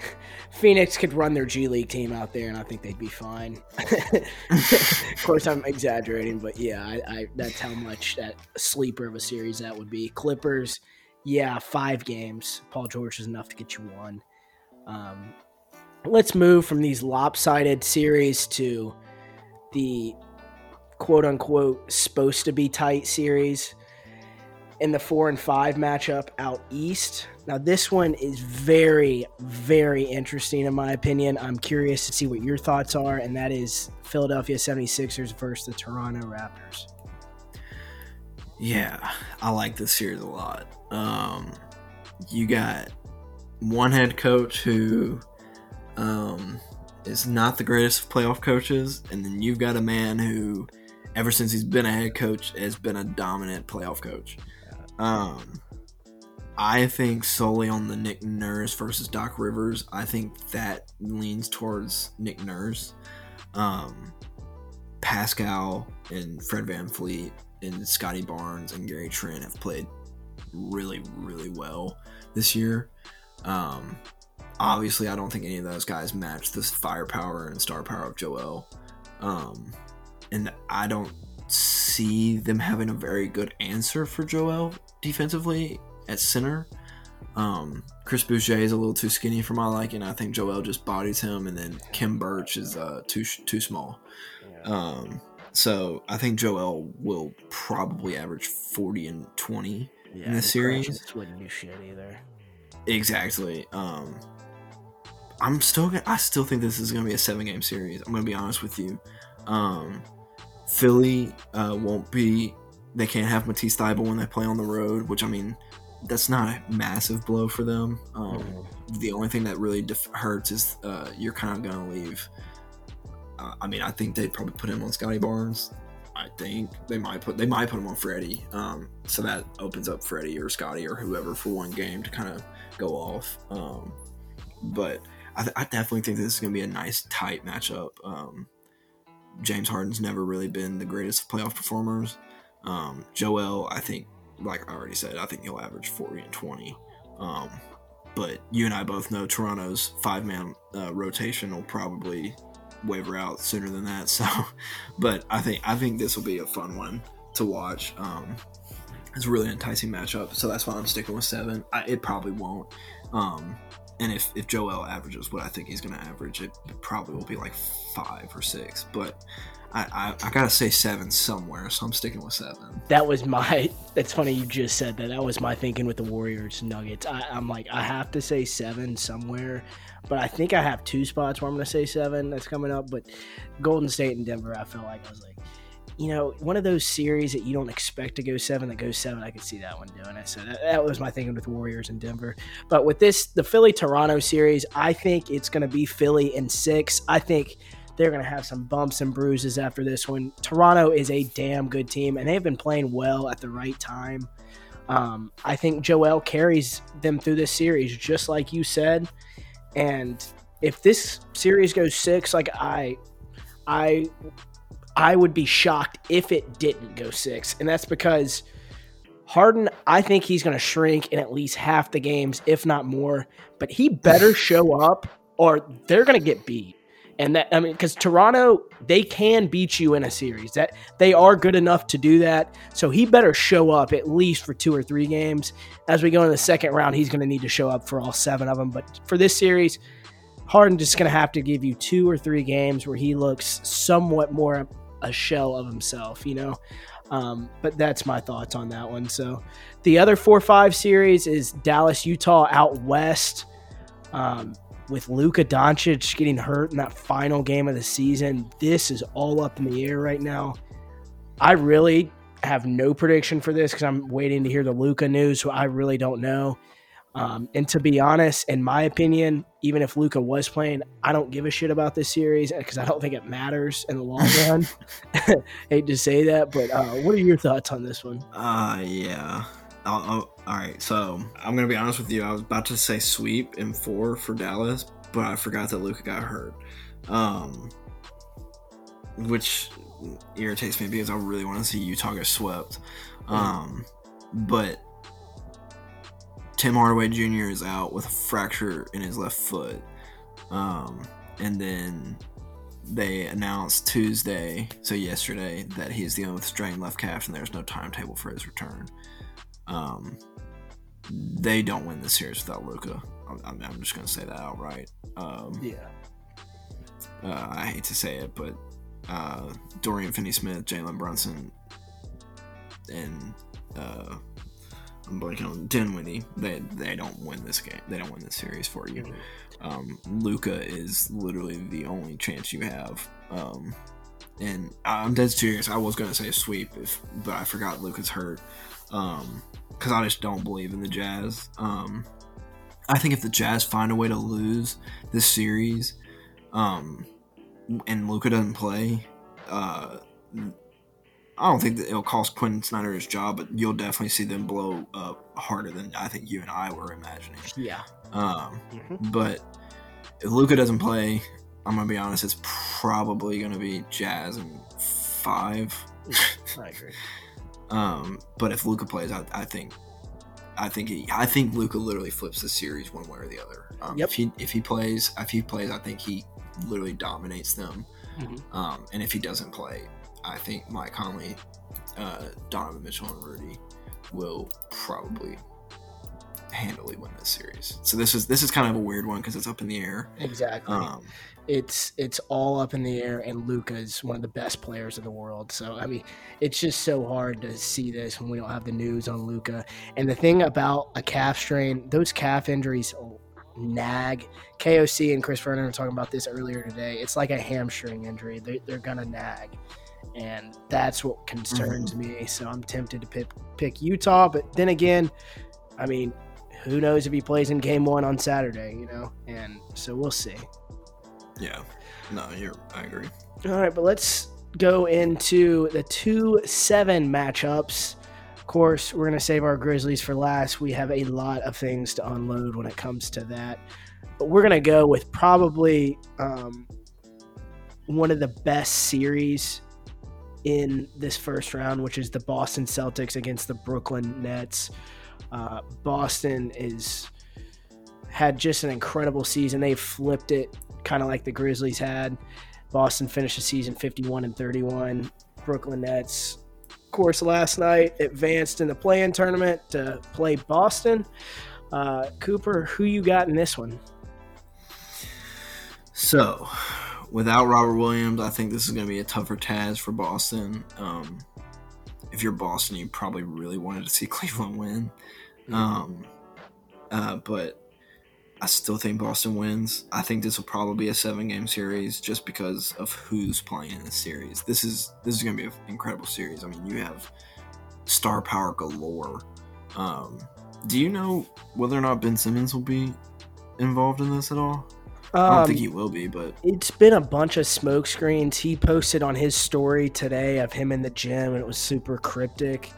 Phoenix could run their G League team out there, and I think they'd be fine. of course, I'm exaggerating, but yeah, I, I, that's how much that sleeper of a series that would be. Clippers yeah, five games. Paul George is enough to get you one. Um, let's move from these lopsided series to the quote unquote supposed to be tight series. In the four and five matchup out east, Now, this one is very, very interesting in my opinion. I'm curious to see what your thoughts are, and that is Philadelphia 76ers versus the Toronto Raptors. Yeah, I like this series a lot. Um, you got one head coach who um, is not the greatest of playoff coaches, and then you've got a man who, ever since he's been a head coach, has been a dominant playoff coach. Um, I think solely on the Nick Nurse versus Doc Rivers. I think that leans towards Nick Nurse. Um, Pascal and Fred VanVleet and Scottie Barnes and Gary Trent have played really, really well this year. Um, obviously, I don't think any of those guys match the firepower and star power of Joel. Um, and I don't see them having a very good answer for Joel defensively at center. Um, Chris Boucher is a little too skinny for my liking. I think Joel just bodies him, and then Khem Birch is uh, too too small. Um, so I think Joel will probably average forty and twenty yeah, in the series. Wouldn't do shit either. Exactly. Um, I'm still Gonna, I still think this is gonna be a seven game series. I'm gonna be honest with you. Um, Philly uh, won't be. They can't have Matisse Thybulle when they play on the road, which I mean that's not a massive blow for them. Um, mm-hmm. The only thing that really def- hurts is uh, you're kind of going to leave. Uh, I mean, I think they'd probably put him on Scottie Barnes. I think they might put they might put him on Freddie. Um, so that opens up Freddie or Scottie or whoever for one game to kind of go off. Um, but I, th- I, definitely think this is going to be a nice tight matchup. Um, James Harden's never really been the greatest playoff performers. Um, Joel, I think, like I already said, I think he'll average 40 and 20. Um, but you and I both know Toronto's five man uh, rotation will probably waver out sooner than that. So, but I think I think this will be a fun one to watch. Um, it's a really enticing matchup, so that's why I'm sticking with seven. I, it probably won't. Um, and if, if Joel averages what I think he's going to average, it probably will be like five or six. But I, I, I, gotta say seven somewhere, so I'm sticking with seven. That was my. That's funny you just said that. That was my thinking with the Warriors Nuggets. I, I'm like I have to say seven somewhere, but I think I have two spots where I'm gonna say seven. That's coming up, but Golden State and Denver. I felt like I was like, you know, one of those series that you don't expect to go seven that goes seven. I could see that one doing it. So that, that was my thinking with Warriors and Denver. But with this, the Philly Toronto series, I think it's gonna be Philly in six. I think they're going to have some bumps and bruises after this one. Toronto is a damn good team, and they've been playing well at the right time. Um, I think Joel carries them through this series, just like you said. And if this series goes six, like I, I, I would be shocked if it didn't go six, and that's because Harden. I think he's going to shrink in at least half the games, if not more. But he better show up, or they're going to get beat. And that I mean, because Toronto, they can beat you in a series. That they are good enough to do that. So he better show up at least for two or three games. As we go in the second round, he's going to need to show up for all seven of them. But for this series, Harden just going to have to give you two or three games where he looks somewhat more a shell of himself. You know. Um, but that's my thoughts on that one. So the other four five series is Dallas Utah out west. Um, with Luka Doncic getting hurt in that final game of the season, this is all up in the air right now. I really have no prediction for this because I'm waiting to hear the Luka news. So I really don't know. Um, and to be honest, in my opinion, even if Luka was playing, I don't give a shit about this series because I don't think it matters in the long run. Hate to say that, but uh, what are your thoughts on this one? Uh, yeah. I'll, I'll, all right, so I'm gonna be honest with you. I was about to say sweep in four for Dallas, but I forgot that Luka got hurt, um, which irritates me because I really want to see Utah get swept. Um, but Tim Hardaway Jr. is out with a fracture in his left foot, um, and then they announced Tuesday, so yesterday, that he he's dealing with strained left calf, and there's no timetable for his return um, they don't win the series without Luka. I'm, I'm, just gonna say that outright. Um, yeah. Uh, I hate to say it, but uh, Dorian Finney-Smith, Jalen Brunson, and uh, I'm blanking on Dinwiddie. They they don't win this game. They don't win this series for you. Mm-hmm. Um, Luka is literally the only chance you have. Um, and I'm dead serious. I was gonna say sweep, if but I forgot Luka's hurt. Um, because I just don't believe in the Jazz. Um, I think if the Jazz find a way to lose this series, um, and Luka doesn't play, uh, I don't think that it'll cost Quin Snyder his job, but you'll definitely see them blow up harder than I think you and I were imagining. Yeah. Um, mm-hmm. but if Luka doesn't play, I'm gonna be honest, it's probably gonna be Jazz and five. I agree. um, but if Luka plays, I, I think I think he, I think Luka literally flips the series one way or the other. Um, yep. If he if he plays, if he plays, I think he literally dominates them. Mm-hmm. Um, and if he doesn't play, I think Mike Conley, uh, Donovan Mitchell, and Rudy will probably handily win this series. So this is this is kind of a weird one because it's up in the air. Exactly. Um, it's it's all up in the air, and Luka is one of the best players in the world. So I mean, it's just so hard to see this when we don't have the news on Luka. And the thing about a calf strain, those calf injuries nag. KOC and Chris Vernon were talking about this earlier today. It's like a hamstring injury; they, they're gonna nag, and that's what concerns mm-hmm. me. So I'm tempted to pick pick Utah, but then again, I mean, who knows if he plays in Game One on Saturday? You know, and so we'll see. Yeah. No, you're. I agree. All right, but let's go into the two seven matchups. Of course, we're gonna save our Grizzlies for last. We have a lot of things to unload when it comes to that, but we're gonna go with probably um, one of the best series in this first round, which is the Boston Celtics against the Brooklyn Nets. Uh, Boston is had just an incredible season. They flipped it kind of like the Grizzlies had. Boston finished the season 51 and 31. Brooklyn Nets, of course, last night advanced in the play-in tournament to play Boston. Uh, Cooper, who you got in this one? So, without Robert Williams, I think this is going to be a tougher task for Boston. Um, if you're Boston, you probably really wanted to see Cleveland win. Mm-hmm. Um, uh, but I still think Boston wins. I think this will probably be a seven game series just because of who's playing in this series. This is this is going to be an incredible series. I mean, you have star power galore. Um, do you know whether or not Ben Simmons will be involved in this at all? Um, I don't think um, he will be, but it's been a bunch of smoke screens. He posted on his story today of him in the gym, and it was super cryptic.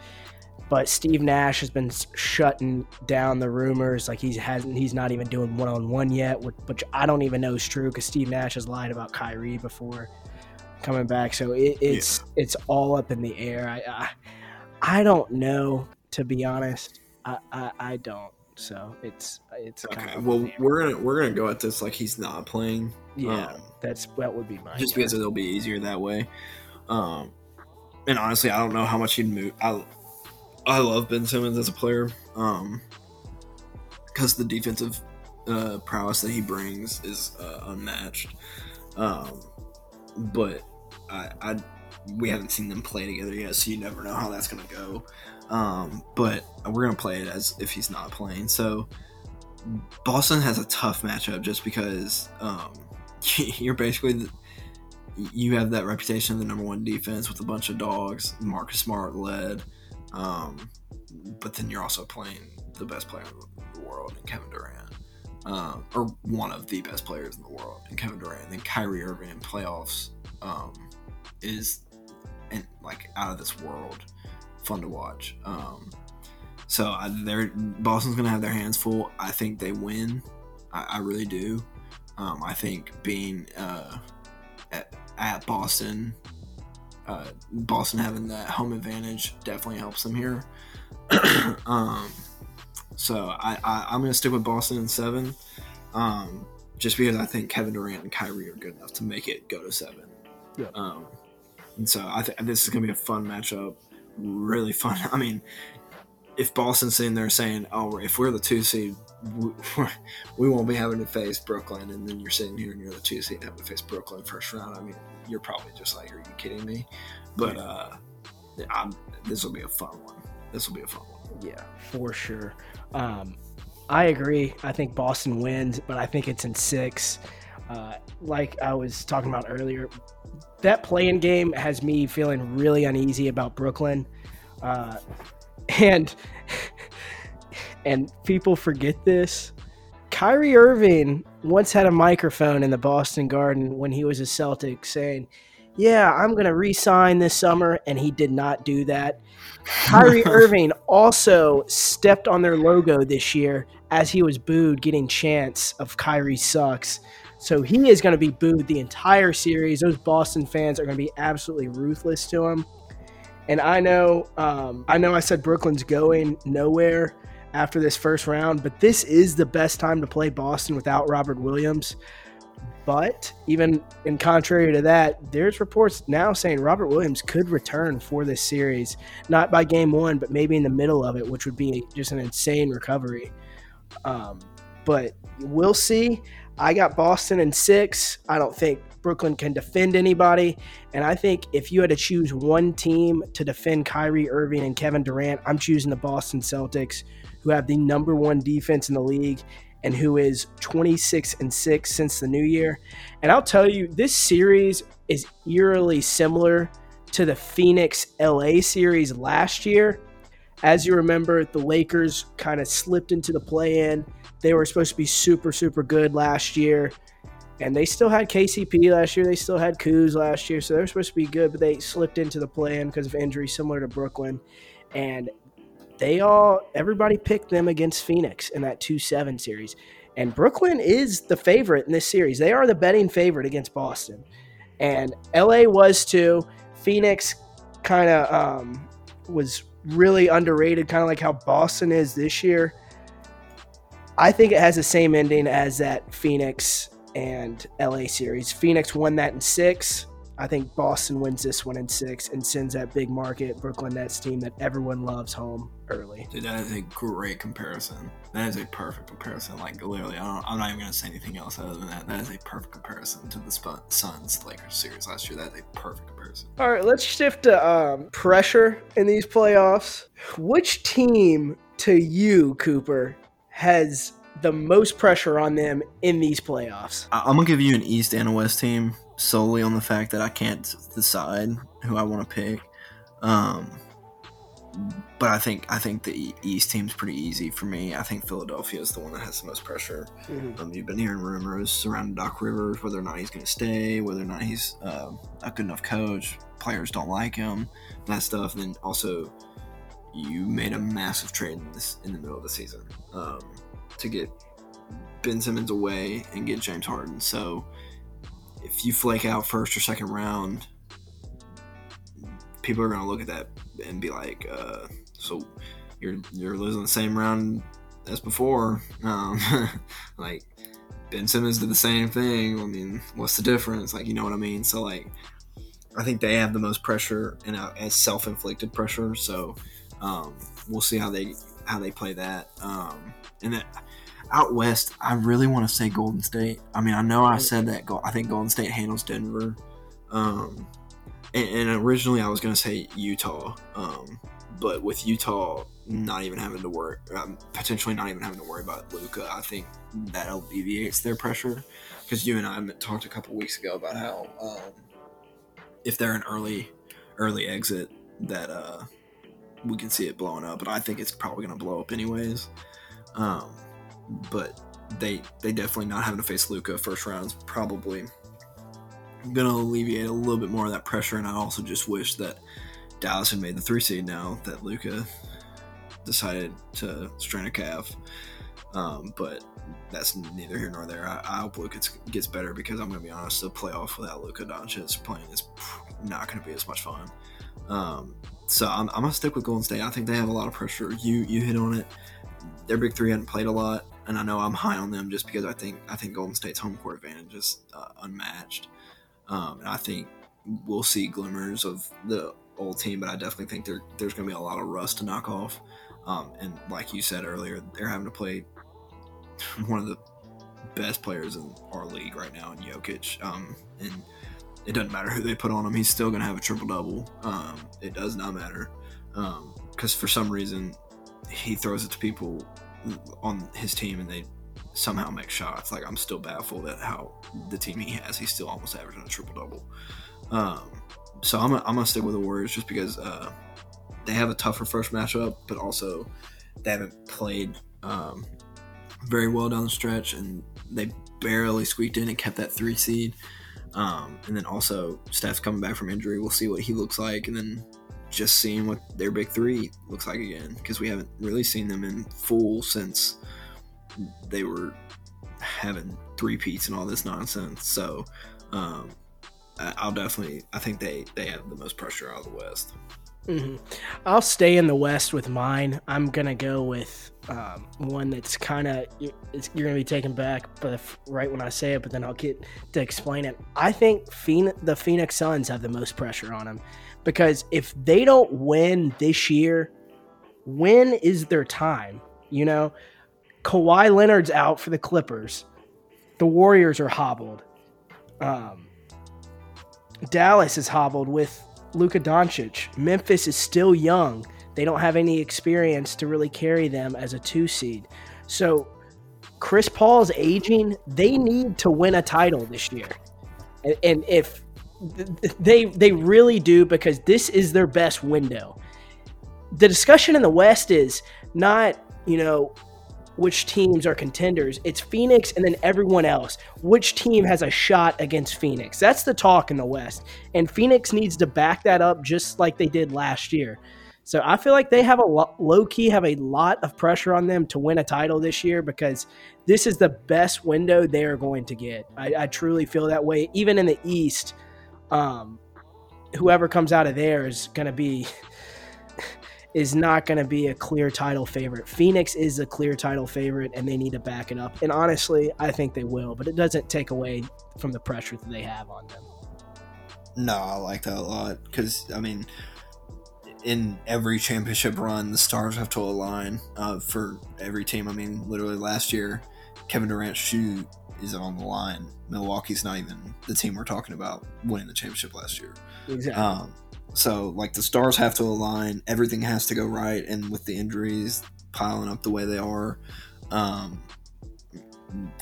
But Steve Nash has been shutting down the rumors. Like he hasn't, he's not even doing one on one yet, which I don't even know is true because Steve Nash has lied about Kyrie before coming back. So it, it's yeah. it's all up in the air. I, I, I don't know to be honest. I, I, I don't. So it's it's okay. well, we're gonna we're gonna go at this like he's not playing. Yeah, um, that's that would be my just because it'll be easier that way. Um, and honestly, I don't know how much he'd move. I I love Ben Simmons as a player, um, because the defensive uh, prowess that he brings is uh, unmatched. Um, but I, I, we haven't seen them play together yet, so you never know how that's gonna go. Um, but we're gonna play it as if he's not playing. So Boston has a tough matchup just because um, you're basically. The, you have that reputation of the number one defense with a bunch of dogs. Marcus Smart led. Um, but then you're also playing the best player in the world in Kevin Durant, um, or one of the best players in the world in Kevin Durant. And then Kyrie Irving in playoffs um, is and like out of this world, fun to watch. Um, so I, they're Boston's gonna have their hands full. I think they win. I, I really do. Um, I think being uh, at, at Boston uh, Boston having that home advantage definitely helps them here. um, so I, I am gonna stick with Boston in seven, um, just because I think Kevin Durant and Kyrie are good enough to make it go to seven. Yeah. Um, and so I think this is gonna be a fun matchup, really fun. I mean, if Boston's sitting there saying, "Oh, if we're the two seed, we won't be having to face Brooklyn," and then you're sitting here and you're the two seed having to face Brooklyn first round. I mean, you're probably just like, "Are you kidding me?" But uh, I'm, this will be a fun one. This will be a fun one. Yeah, for sure. Um, I agree. I think Boston wins, but I think it's in six. Uh, like I was talking about earlier, that playing game has me feeling really uneasy about Brooklyn, uh, and and people forget this. Kyrie Irving once had a microphone in the Boston Garden when he was a Celtic saying, "Yeah, I'm going to re-sign this summer," and he did not do that. Kyrie Irving also stepped on their logo this year as he was booed, getting chants of Kyrie sucks. So he is going to be booed the entire series. Those Boston fans are going to be absolutely ruthless to him. And I know, um, I know, I said Brooklyn's going nowhere after this first round, but this is the best time to play Boston without Robert Williams. But even in contrary to that, there's reports now saying Robert Williams could return for this series, not by game one, but maybe in the middle of it, which would be just an insane recovery. Um, but we'll see. I got Boston in six. I don't think Brooklyn can defend anybody. And I think if you had to choose one team to defend Kyrie Irving and Kevin Durant, I'm choosing the Boston Celtics, who have the number one defense in the league and who is 26 and 6 since the new year. And I'll tell you, this series is eerily similar to the Phoenix LA series last year. As you remember, the Lakers kind of slipped into the play in. They were supposed to be super, super good last year. And they still had KCP last year. They still had Kuz last year. So they were supposed to be good, but they slipped into the play in because of injury, similar to Brooklyn. And they all, everybody picked them against Phoenix in that 2 7 series. And Brooklyn is the favorite in this series. They are the betting favorite against Boston. And LA was too. Phoenix kind of um, was really underrated, kind of like how Boston is this year. I think it has the same ending as that Phoenix and LA series. Phoenix won that in six. I think Boston wins this one in six and sends that big market Brooklyn Nets team that everyone loves home early. Dude, that is a great comparison. That is a perfect comparison. Like literally, I am not even gonna say anything else other than that. That is a perfect comparison to the Suns Lakers series last year. That is a perfect comparison. All right, let's shift to um, pressure in these playoffs. Which team to you, Cooper, has the most pressure on them in these playoffs? I'm gonna give you an East and a West team solely on the fact that I can't decide who I want to pick. Um, but I think I think the East team's pretty easy for me. I think Philadelphia is the one that has the most pressure. Mm-hmm. Um, you've been hearing rumors surrounding Doc Rivers, whether or not he's going to stay, whether or not he's uh, a good enough coach. Players don't like him, that stuff. And then also, you made a massive trade in this in the middle of the season um, to get Ben Simmons away and get James Harden. So if you flake out first or second round, people are going to look at that and be like, uh, "So you're you're losing the same round as before." Um, like Ben Simmons did the same thing. I mean, what's the difference? Like, you know what I mean? So like, I think they have the most pressure and as self-inflicted pressure. So um, we'll see how they how they play that. Um, and that out west, I really want to say Golden State. I mean, I know I said that. I think Golden State handles Denver. Um, and, and, originally I was going to say Utah. Um, but with Utah not even having to worry, um, potentially not even having to worry about Luka, I think that alleviates their pressure. Because you and I talked a couple weeks ago about how um, if they're an early, early exit, that uh, we can see it blowing up. But I think it's probably going to blow up anyways. Um, but they they definitely not having to face Luka first round is probably gonna alleviate a little bit more of that pressure. And I also just wish that Dallas had made the three seed now that Luka decided to strain a calf. Um, but that's neither here nor there. I, I hope Luka gets, gets better because I'm going to be honest, the playoff without Luka Doncic playing is not going to be as much fun. Um, so I'm, I'm, going to stick with Golden State. I think they have a lot of pressure. You you hit on it. Their big three hadn't played a lot and I know I'm high on them just because I think I think Golden State's home court advantage is uh, unmatched, um, and I think we'll see glimmers of the old team, but I definitely think there, there's going to be a lot of rust to knock off. Um, and like you said earlier, they're having to play one of the best players in our league right now in Jokic, um, and it doesn't matter who they put on him; he's still going to have a triple double. Um, it does not matter because um, for some reason he throws it to people on his team and they somehow make shots. Like I'm still baffled at how the team he has, he's still almost averaging a triple double. Um, so I'm, I'm gonna stick with the Warriors just because uh, they have a tougher first matchup, but also they haven't played um, very well down the stretch, and they barely squeaked in and kept that three seed. Um, and then also Steph's coming back from injury. We'll see what he looks like, and then just seeing what their big three looks like again because we haven't really seen them in full since they were having three peats and all this nonsense. So um, I'll definitely I think they they have the most pressure out of the West. Mm-hmm. I'll stay in the West with mine. I'm gonna go with um, one that's kind of you're gonna be taken back, but right when I say it, but then I'll get to explain it. I think Phoenix, the Phoenix Suns have the most pressure on them because if they don't win this year, when is their time? You know, Kawhi Leonard's out for the Clippers. The Warriors are hobbled. Um, Dallas is hobbled with Luka Doncic. Memphis is still young. They don't have any experience to really carry them as a two seed. So Chris Paul's aging. They need to win a title this year. And if they they really do because this is their best window. The discussion in the West is not, you know, which teams are contenders. It's Phoenix and then everyone else. Which team has a shot against Phoenix? That's the talk in the West. And Phoenix needs to back that up just like they did last year. So I feel like they have a lo- low key have a lot of pressure on them to win a title this year because this is the best window they are going to get. I, I truly feel that way. Even in the East, um, whoever comes out of there is going to be is not going to be a clear title favorite. Phoenix is a clear title favorite, and they need to back it up. And honestly, I think they will, but it doesn't take away from the pressure that they have on them. No, I like that a lot because I mean, in every championship run, the stars have to align uh, for every team. I mean, literally last year, Kevin Durant's shoe is on the line. Milwaukee's not even the team we're talking about winning the championship last year. Exactly. Um, so like the stars have to align, everything has to go right, and with the injuries piling up the way they are, um,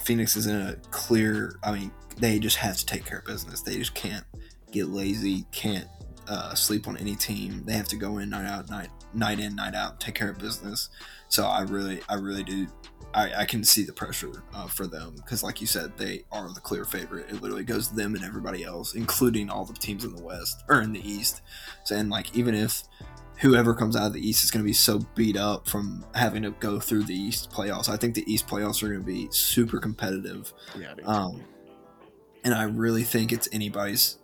Phoenix is in a clear. I mean, they just have to take care of business. They just can't get lazy, can't uh, sleep on any team. They have to go in night out, night night in, night out, take care of business. So I really, I really do I, I can see the pressure uh, for them because, like you said, they are the clear favorite. It literally goes to them and everybody else, including all the teams in the West or in the East. So, and like even if whoever comes out of the East is going to be so beat up from having to go through the East playoffs, I think the East playoffs are going to be super competitive. Yeah. Um, and I really think it's anybody's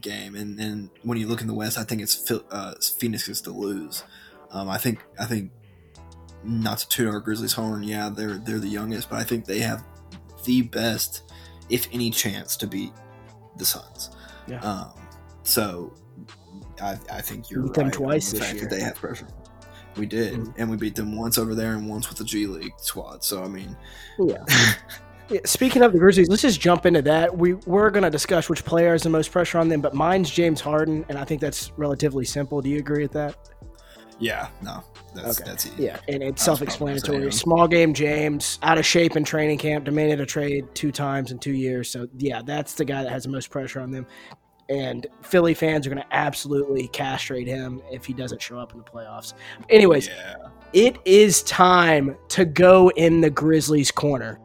game. And and when you look in the West, I think it's uh, Phoenix is to lose. Um, I think I think not to toot our Grizzlies horn, yeah, they're they're the youngest, but I think they have the best, if any, chance to beat the Suns. Yeah. Um, so I, I think you're beat right them twice the this fact year. that they have pressure. We did, mm-hmm. and we beat them once over there and once with the G League squad. So I mean, yeah. yeah. Speaking of the Grizzlies, let's just jump into that. We we're going to discuss which player has the most pressure on them, but mine's James Harden, and I think that's relatively simple. Do you agree with that? Yeah, no, that's, okay. that's easy. Yeah, and it's self-explanatory. Small game James, out of shape in training camp, demanded a trade two times in two years. So yeah, that's the guy that has the most pressure on them. And Philly fans are going to absolutely castrate him if he doesn't show up in the playoffs. Anyways, yeah. it is time to go in the Grizzlies' corner.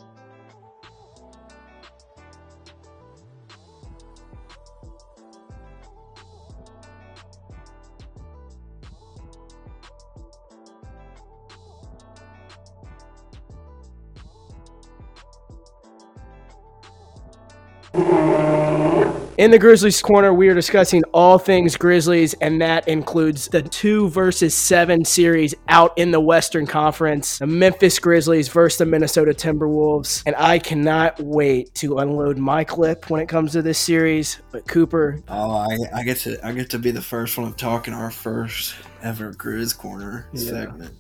In the Grizzlies corner, we are discussing all things Grizzlies, and that includes the two versus seven series out in the Western Conference, the Memphis Grizzlies versus the Minnesota Timberwolves. And I cannot wait to unload my clip when it comes to this series. But Cooper, oh, I, I get to I get to be the first one to talk in our first ever Grizz corner yeah. segment.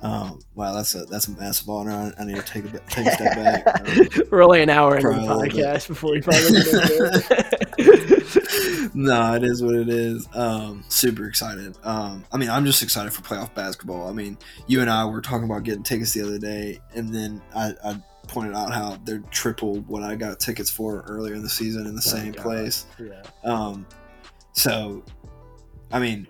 Um, wow, that's a that's a massive honor. I, I need to take a take a step back. Um, We're only an hour into the podcast before we finally get no, it is what it is. Um, super excited. Um, I mean, I'm just excited for playoff basketball. I mean, you and I were talking about getting tickets the other day, and then I, I pointed out how they're triple what I got tickets for earlier in the season in the oh, same God. place. Yeah. Um, so, I mean,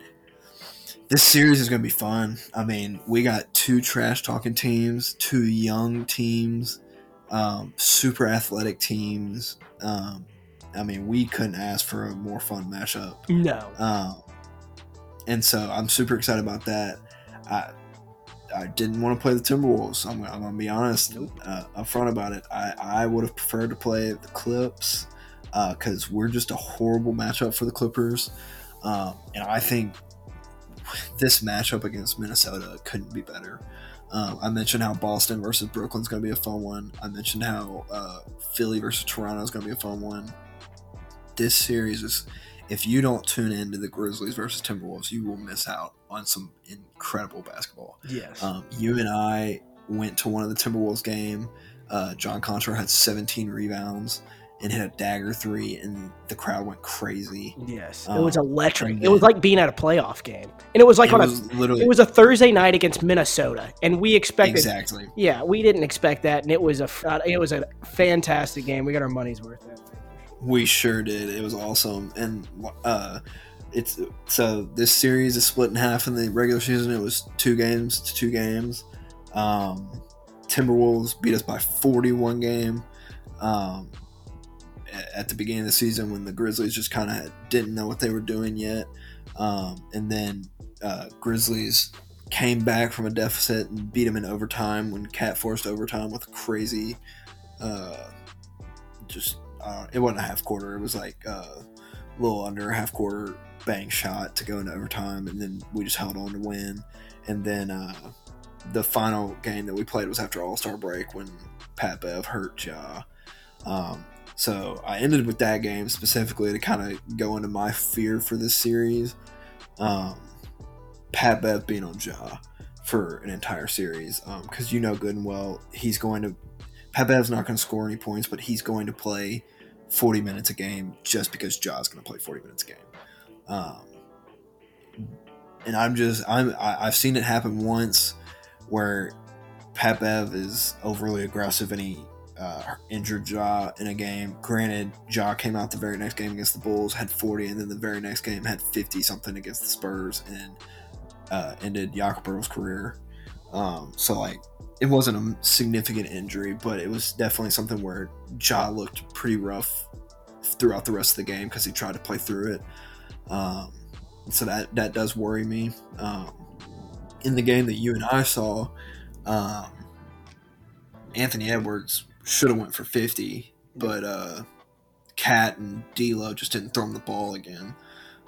this series is going to be fun. I mean, we got two trash talking teams, two young teams, um, super athletic teams. Um, I mean, we couldn't ask for a more fun matchup. No. Um, and so I'm super excited about that. I I didn't want to play the Timberwolves. I'm, I'm gonna be honest nope. uh, upfront about it. I, I would have preferred to play the Clips because uh, we're just a horrible matchup for the Clippers. Um, and I think this matchup against Minnesota couldn't be better. Um, I mentioned how Boston versus Brooklyn is going to be a fun one. I mentioned how uh, Philly versus Toronto is going to be a fun one. This series is, if you don't tune into the Grizzlies versus Timberwolves, you will miss out on some incredible basketball. Yes. Um, you and I went to one of the Timberwolves game. Uh, John Konchar had 17 rebounds and hit a dagger three, and the crowd went crazy. Yes, um, it was electric. It was like being at a playoff game, and it was like it on was a literally, it was a Thursday night against Minnesota, and we expected exactly. Yeah, we didn't expect that, and it was a it was a fantastic game. We got our money's worth. There. We sure did. It was awesome, and uh, it's so this series is split in half in the regular season. It was two games to two games. Um, Timberwolves beat us by 41 game. Um, at the beginning of the season when the Grizzlies just kind of didn't know what they were doing yet. Um, and then uh, Grizzlies came back from a deficit and beat them in overtime when KAT forced overtime with crazy, uh, just uh, it wasn't a half quarter. It was like uh, a little under a half quarter bang shot to go into overtime, and then we just held on to win. And then uh, the final game that we played was after All Star break when Pat Bev hurt Ja. Um, so I ended with that game specifically to kind of go into my fear for this series. Um, Pat being on Ja for an entire series because um, you know good and well he's going to Pat not going to score any points, but he's going to play 40 minutes a game just because Ja's going to play 40 minutes a game. Um, and I'm just I'm I, i have seen it happen once where Pat Bev is overly aggressive and he uh, injured Ja in a game. Granted, Ja came out the very next game against the Bulls, had 40, and then the very next game had 50 something against the Spurs and uh, ended Jakob Poeltl's career. Um, so, like, it wasn't a significant injury, but it was definitely something where Ja looked pretty rough throughout the rest of the game because he tried to play through it. Um, so that that does worry me. Um, in the game that you and I saw, um, Anthony Edwards should have went for 50, but uh, KAT and D'Lo just didn't throw him the ball again.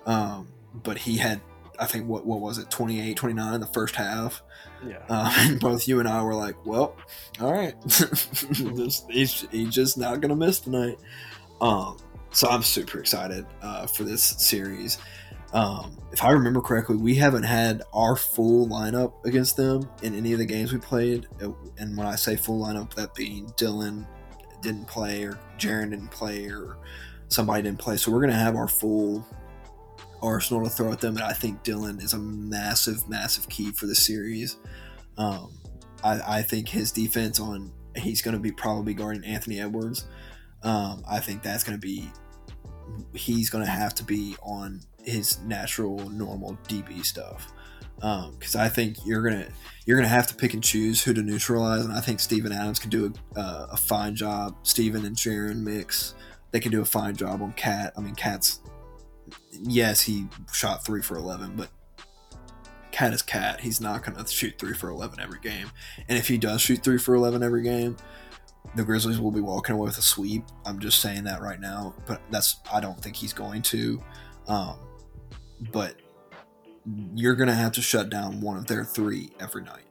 Um, but he had, I think, what what was it, 28, 29 in the first half. Yeah. Uh, and both you and I were like, well, all right, he's, he's just not going to miss tonight. Um, so I'm super excited uh, for this series. Um, if I remember correctly, we haven't had our full lineup against them in any of the games we played. And when I say full lineup, that being Dillon didn't play, or Jaren didn't play, or somebody didn't play. So we're going to have our full arsenal to throw at them. And I think Dillon is a massive, massive key for the series. Um, I, I, think his defense on he's going to be probably guarding Anthony Edwards. Um, I think that's going to be he's going to have to be on his natural normal DB stuff because um, I think you're gonna you're gonna have to pick and choose who to neutralize, and I think Steven Adams can do a, uh, a fine job. Steven and Jaren mix, they can do a fine job on KAT. I mean, KAT's yes, he shot three for eleven, but KAT is KAT. He's not gonna shoot three for eleven every game, and if he does shoot three for eleven every game, the Grizzlies will be walking away with a sweep. I'm just saying that right now, but that's I don't think he's going to. Um, but you're going to have to shut down one of their three every night.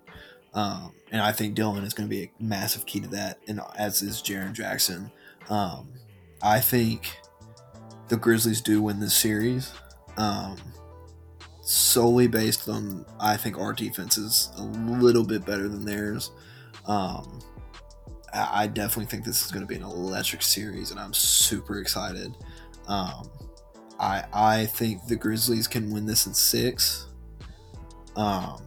Um, and I think Dillon is going to be a massive key to that, and as is Jaren Jackson. Um, I think the Grizzlies do win this series, um, solely based on I think our defense is a little bit better than theirs. Um, I definitely think this is going to be an electric series, and I'm super excited. Um, I I think the Grizzlies can win this in six. Um,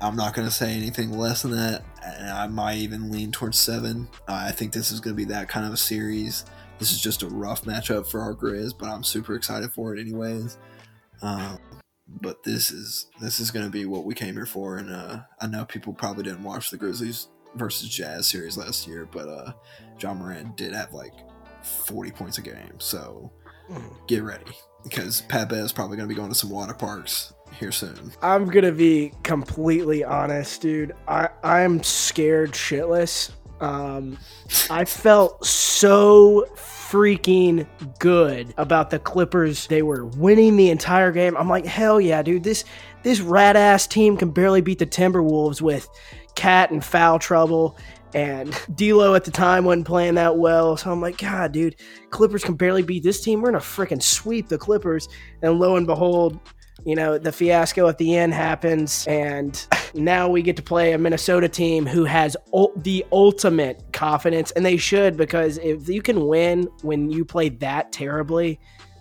I'm not going to say anything less than that. and I might even lean towards seven. Uh, I think this is going to be that kind of a series. This is just a rough matchup for our Grizz, but I'm super excited for it anyways. Um, but this is this is going to be what we came here for, and uh, I know people probably didn't watch the Grizzlies versus Jazz series last year, but uh, Ja Morant did have like 40 points a game, so get ready because Pepe is probably going to be going to some water parks here soon. I'm gonna be completely honest, dude. I I'm scared shitless. Um, I felt so freaking good about the Clippers. They were winning the entire game. I'm like, hell yeah, dude. This this rat ass team can barely beat the Timberwolves with KAT and foul trouble. And D'Lo at the time wasn't playing that well, so I'm like, God, dude, Clippers can barely beat this team. We're gonna freaking sweep the Clippers. And lo and behold, you know, the fiasco at the end happens, and now we get to play a Minnesota team who has the ultimate confidence, and they should because if you can win when you play that terribly,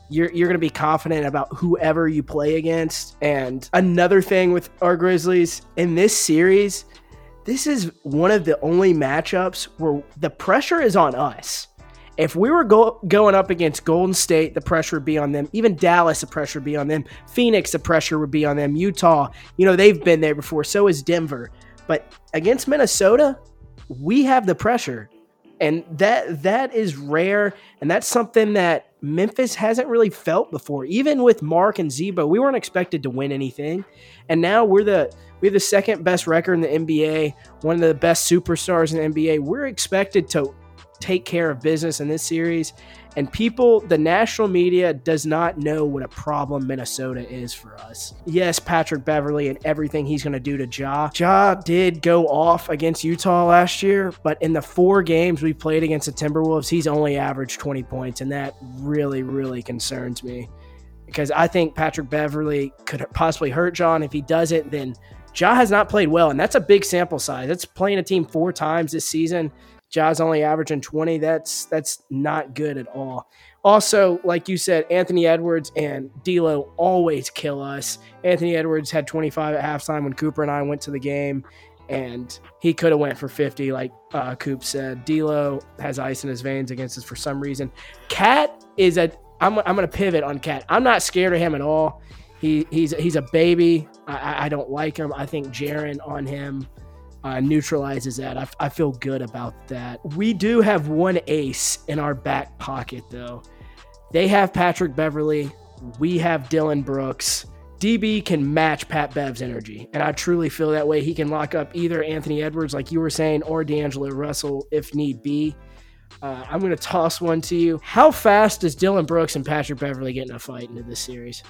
you're, you're to be confident about whoever you play against. And another thing with our Grizzlies in this series, this is one of the only matchups where the pressure is on us. If we were go- going up against Golden State, the pressure would be on them. Even Dallas, the pressure would be on them. Phoenix, the pressure would be on them. Utah, you know, they've been there before. So is Denver. But against Minnesota, we have the pressure. And that that is rare. And that's something that Memphis hasn't really felt before. Even with Marc and Z-Bo, we weren't expected to win anything. And now we're the we have the second best record in the NBA, one of the best superstars in the NBA. We're expected to take care of business in this series. And people, the national media does not know what a problem Minnesota is for us. Yes, Patrick Beverley and everything he's going to do to Ja. Ja did go off against Utah last year, but in the four games we played against the Timberwolves, he's only averaged 20 points. And that really, really concerns me because I think Patrick Beverley could possibly hurt Ja. If he doesn't, then Ja has not played well. And that's a big sample size. That's playing a team four times this season. Ja's only averaging 20. That's that's not good at all. Also, like you said, Anthony Edwards and D'Lo always kill us. Anthony Edwards had 25 at halftime when Cooper and I went to the game, and he could have went for 50, like uh, Coop said. D'Lo has ice in his veins against us for some reason. KAT is a. I'm, I'm to pivot on KAT. I'm not scared of him at all. He, he's he's a baby. I, I don't like him. I think Jaren on him uh, neutralizes that. I, I feel good about that. We do have one ace in our back pocket, though. They have Patrick Beverley. We have Dillon Brooks. DB can match Pat Bev's energy, and I truly feel that way. He can lock up either Anthony Edwards, like you were saying, or D'Angelo Russell if need be. Uh, I'm going to toss one to you. How fast does Dillon Brooks and Patrick Beverley get in a fight into this series?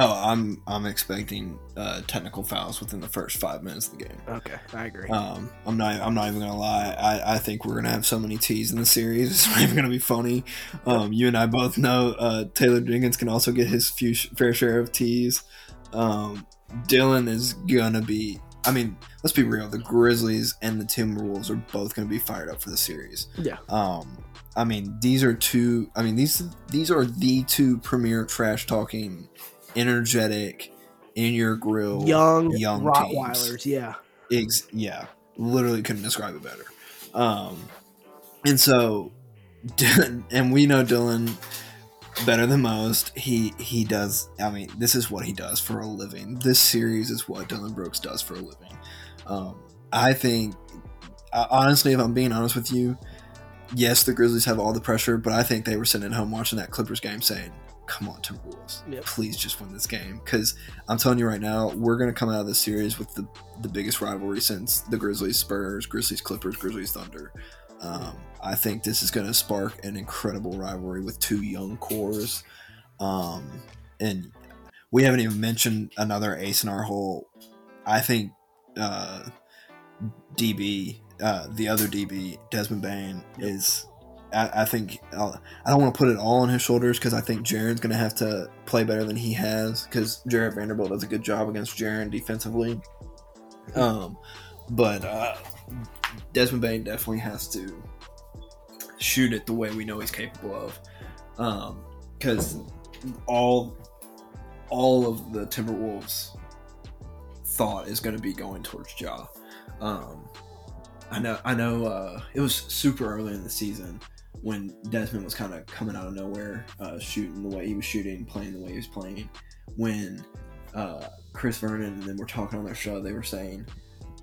Oh, I'm I'm expecting uh, technical fouls within the first five minutes of the game. Okay, I agree. Um, I'm not I'm not even gonna lie. I, I think we're gonna have so many T's in the series. It's not even gonna be funny. Um, you and I both know uh, Taylor Jenkins can also get his few fair share of T's. Um, Dillon is gonna be. I mean, let's be real. The Grizzlies and the Timberwolves are both gonna be fired up for the series. Yeah. Um, I mean, these are two. I mean, these these are the two premier trash talking energetic, in your grill, young, young Rottweilers. Teams. Yeah, Ex- yeah, literally couldn't describe it better. Um, and so, and we know Dillon better than most. He he does. I mean, this is what he does for a living. This series is what Dillon Brooks does for a living. Um, I think, honestly, if I'm being honest with you, yes, the Grizzlies have all the pressure, but I think they were sitting at home watching that Clippers game saying, come on, Timberwolves, yep. please just win this game. Because I'm telling you right now, we're going to come out of this series with the, the biggest rivalry since the Grizzlies Spurs, Grizzlies Clippers, Grizzlies Thunder. Um, I think this is going to spark an incredible rivalry with two young cores. Um, and we haven't even mentioned another ace in our hole. I think uh, DB, uh, the other DB, Desmond Bane, yep. is I, I think I'll, uh, I do not want to put it all on his shoulders because I think Jaren's going to have to play better than he has because Jarred Vanderbilt does a good job against Jaren defensively. Um, but uh, Desmond Bane definitely has to shoot it the way we know he's capable of. Because um, all all of the Timberwolves thought is going to be going towards Ja. Um, I know, I know. Uh, it was super early in the season when Desmond was kind of coming out of nowhere, uh, shooting the way he was shooting, playing the way he was playing. When uh, Chris Vernon and then we're talking on their show, they were saying,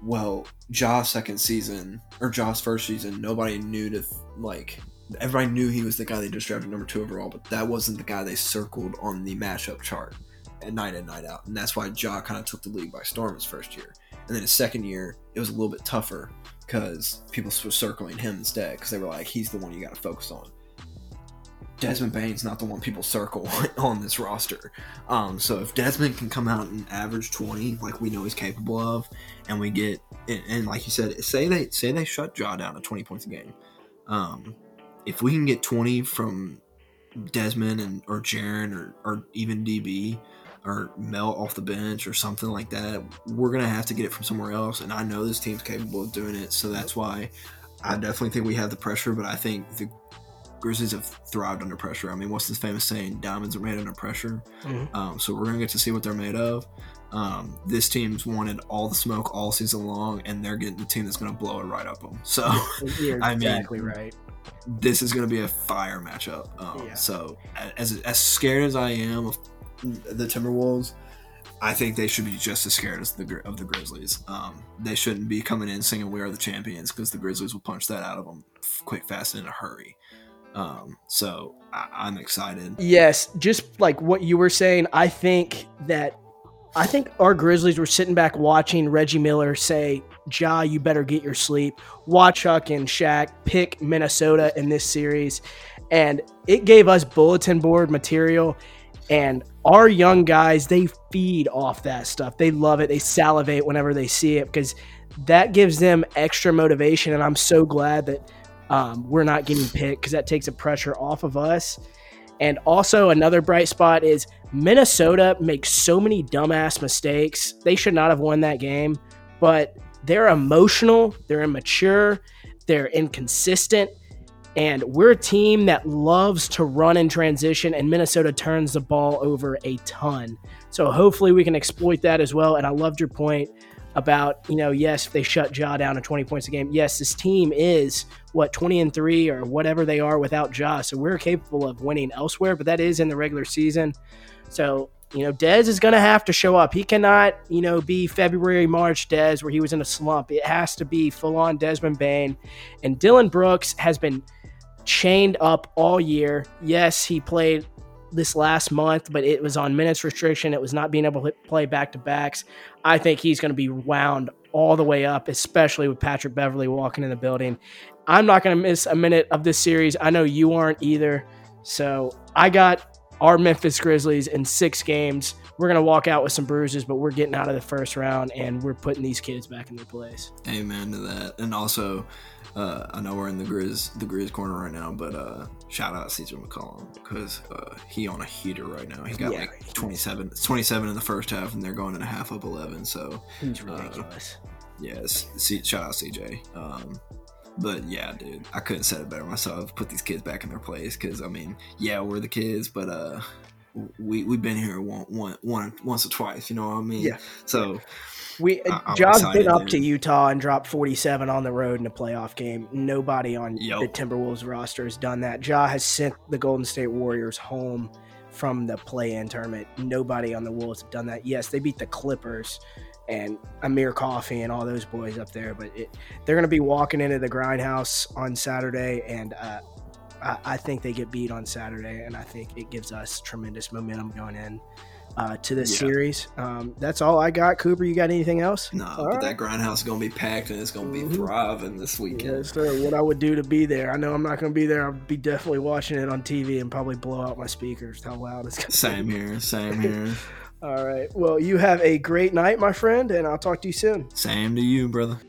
"Well, Ja's second season or Ja's first season, nobody knew to like." Everybody knew he was the guy they just drafted number two overall, but that wasn't the guy they circled on the matchup chart night in, night out. And that's why Ja kind of took the league by storm his first year. And then his second year, it was a little bit tougher because people were circling him instead because they were like, he's the one you got to focus on. Desmond Bane's not the one people circle on this roster. Um, so if Desmond can come out and average 20, like we know he's capable of, and we get and, and like you said, say they say they shut Ja down to 20 points a game. Um, if we can get 20 from Desmond and or Jaren or, or even DB, or Melton off the bench or something like that, we're gonna have to get it from somewhere else. And I know this team's capable of doing it, so that's why I definitely think we have the pressure. But I think the Grizzlies have thrived under pressure. I mean, what's this famous saying? Diamonds are made under pressure. Mm-hmm. Um, so we're gonna get to see what they're made of. Um, this team's wanted all the smoke all season long, and they're getting the team that's gonna blow it right up them. So I mean, exactly right. This is going to be a fire matchup. Um, yeah. So, as as scared as I am of the Timberwolves, I think they should be just as scared as the of the Grizzlies. Um, they shouldn't be coming in singing "We Are the Champions" because the Grizzlies will punch that out of them quick, fast, and in a hurry. Um, so I, am excited. Yes, just like what you were saying, I think that I think our Grizzlies were sitting back watching Reggie Miller say, "Ja, you better get your sleep." Watch Chuck and Shaq pick Minnesota in this series, and it gave us bulletin board material and our young guys, they feed off that stuff. They love it. They salivate whenever they see it because that gives them extra motivation. And I'm so glad that um, we're not getting picked because that takes the pressure off of us. And also, another bright spot is Minnesota makes so many dumbass mistakes. They should not have won that game, but they're emotional, they're immature, they're inconsistent and we're a team that loves to run in transition, and Minnesota turns the ball over a ton. So hopefully we can exploit that as well. And I loved your point about, you know, yes, if they shut Ja down to 20 points a game, yes, this team is what 20 and 3 or whatever they are without Ja. So we're capable of winning elsewhere, but that is in the regular season. So, you know, Dez is going to have to show up. He cannot, you know, be February, March Dez where he was in a slump. It has to be full on Desmond Bane. And Dillon Brooks has been chained up all year. Yes, he played this last month, but it was on minutes restriction. It was not being able to play back to backs. I think he's going to be wound all the way up, especially with Patrick Beverley walking in the building. I'm not going to miss a minute of this series. I know you aren't either. So I got our Memphis Grizzlies in six games. We're going to walk out with some bruises, but we're getting out of the first round and we're putting these kids back in their place. Amen to that. And also, uh, I know we're in the Grizz the Grizz corner right now, but uh, shout out CJ McCollum because uh, he on a heater right now. He's got yeah. like 27, 27 in the first half, and they're going in a half up 11. So he's uh, ridiculous. yes, yeah, shout out CJ. Um, but yeah, dude, I couldn't say it better myself. Put these kids back in their place because I mean, yeah, we're the kids, but uh, we we've been here one, one, one, once or twice. You know what I mean? Yeah. So we I, Ja's been up to Utah and dropped 47 on the road in a playoff game. Nobody on the Timberwolves roster has done that. Ja has sent the Golden State Warriors home from the play-in tournament. Nobody on the Wolves have done that. Yes, they beat the Clippers and Amir Coffey and all those boys up there, but it, they're going to be walking into the grindhouse on Saturday, and uh, I, I think they get beat on Saturday, and I think it gives us tremendous momentum going in uh, to this yeah. series. Um, that's all I got. Cooper, you got anything else? No, all but right. that grindhouse is going to be packed and it's going to be mm-hmm. thriving this weekend. Yes, sir. What I would do to be there. I know I'm not going to be there. I'll be definitely watching it on TV and probably blow out my speakers. How loud it's going to be. Same here. Same here. all right. Well, you have a great night, my friend, and I'll talk to you soon. Same to you, brother.